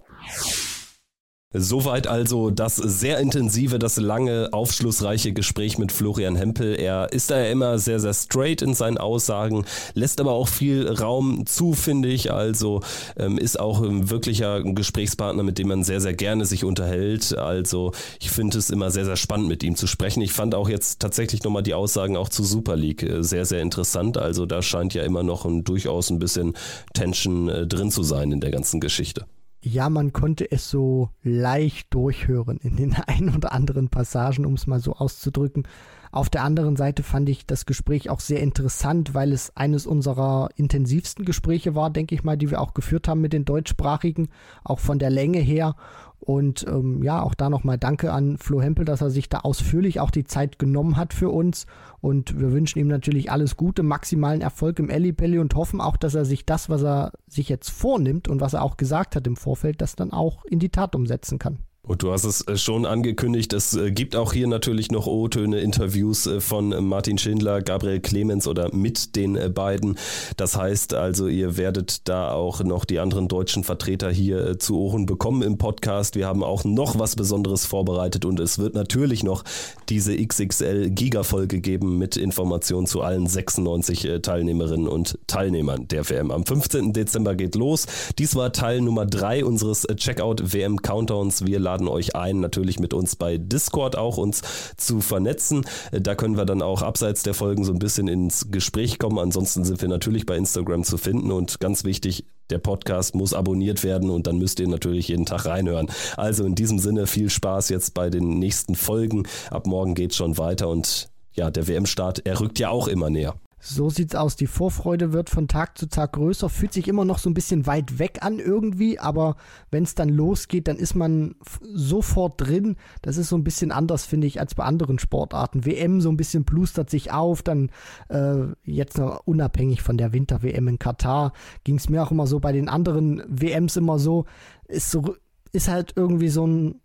Soweit also das sehr intensive, das lange, aufschlussreiche Gespräch mit Florian Hempel. Er ist da ja immer sehr, sehr straight in seinen Aussagen, lässt aber auch viel Raum zu, finde ich. Also ähm, ist auch ein wirklicher Gesprächspartner, mit dem man sehr, sehr gerne sich unterhält. Also ich finde es immer sehr, sehr spannend, mit ihm zu sprechen. Ich fand auch jetzt tatsächlich nochmal die Aussagen auch zu Super League äh, sehr, sehr interessant. Also da scheint ja immer noch ein, durchaus ein bisschen Tension äh, drin zu sein in der ganzen Geschichte ja, man konnte es so leicht durchhören in den (laughs) ein oder anderen Passagen, um es mal so auszudrücken. Auf der anderen Seite fand ich das Gespräch auch sehr interessant, weil es eines unserer intensivsten Gespräche war, denke ich mal, die wir auch geführt haben mit den Deutschsprachigen, auch von der Länge her. Und ähm, ja, auch da nochmal Danke an Flo Hempel, dass er sich da ausführlich auch die Zeit genommen hat für uns. Und wir wünschen ihm natürlich alles Gute, maximalen Erfolg im Ellipelli und hoffen auch, dass er sich das, was er sich jetzt vornimmt und was er auch gesagt hat im Vorfeld, das dann auch in die Tat umsetzen kann. Und du hast es äh, schon angekündigt, es äh, gibt auch hier natürlich noch O-Töne, Interviews äh, von Martin Schindler, Gabriel Clemens oder mit den beiden. Das heißt also, ihr werdet da auch noch die anderen deutschen Vertreter hier zu Ohren bekommen im Podcast. Wir haben auch noch was Besonderes vorbereitet und es wird natürlich noch diese XXL Giga-Folge geben mit Informationen zu allen 96 Teilnehmerinnen und Teilnehmern der WM. Am 15. Dezember geht los. Dies war Teil Nummer 3 unseres Checkout WM Countdowns. Wir laden euch ein, natürlich mit uns bei Discord auch uns zu vernetzen. Da können wir dann auch abseits der Folgen so ein bisschen ins Gespräch kommen. Ansonsten sind wir natürlich bei Instagram zu finden und ganz wichtig, der Podcast muss abonniert werden und dann müsst ihr natürlich jeden Tag reinhören. Also in diesem Sinne viel Spaß jetzt bei den nächsten Folgen. Ab morgen geht es schon weiter und ja, der WM-Start, er rückt ja auch immer näher. So sieht's aus. Die Vorfreude wird von Tag zu Tag größer, fühlt sich immer noch so ein bisschen weit weg an irgendwie, aber wenn es dann losgeht, dann ist man sofort drin. Das ist so ein bisschen anders, finde ich, als bei anderen Sportarten. WM so ein bisschen plustert sich auf, dann äh, jetzt noch unabhängig von der Winter-WM in Katar ging es mir auch immer so bei den anderen WMs immer so, ist so ist halt irgendwie so ein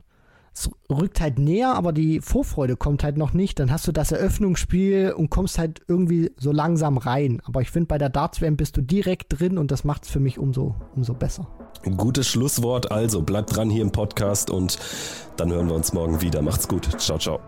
es rückt halt näher, aber die Vorfreude kommt halt noch nicht. Dann hast du das Eröffnungsspiel und kommst halt irgendwie so langsam rein. Aber ich finde, bei der Darts-WM bist du direkt drin und das macht es für mich umso, umso besser. Ein gutes Schlusswort. Also bleibt dran hier im Podcast und dann hören wir uns morgen wieder. Macht's gut. Ciao, ciao.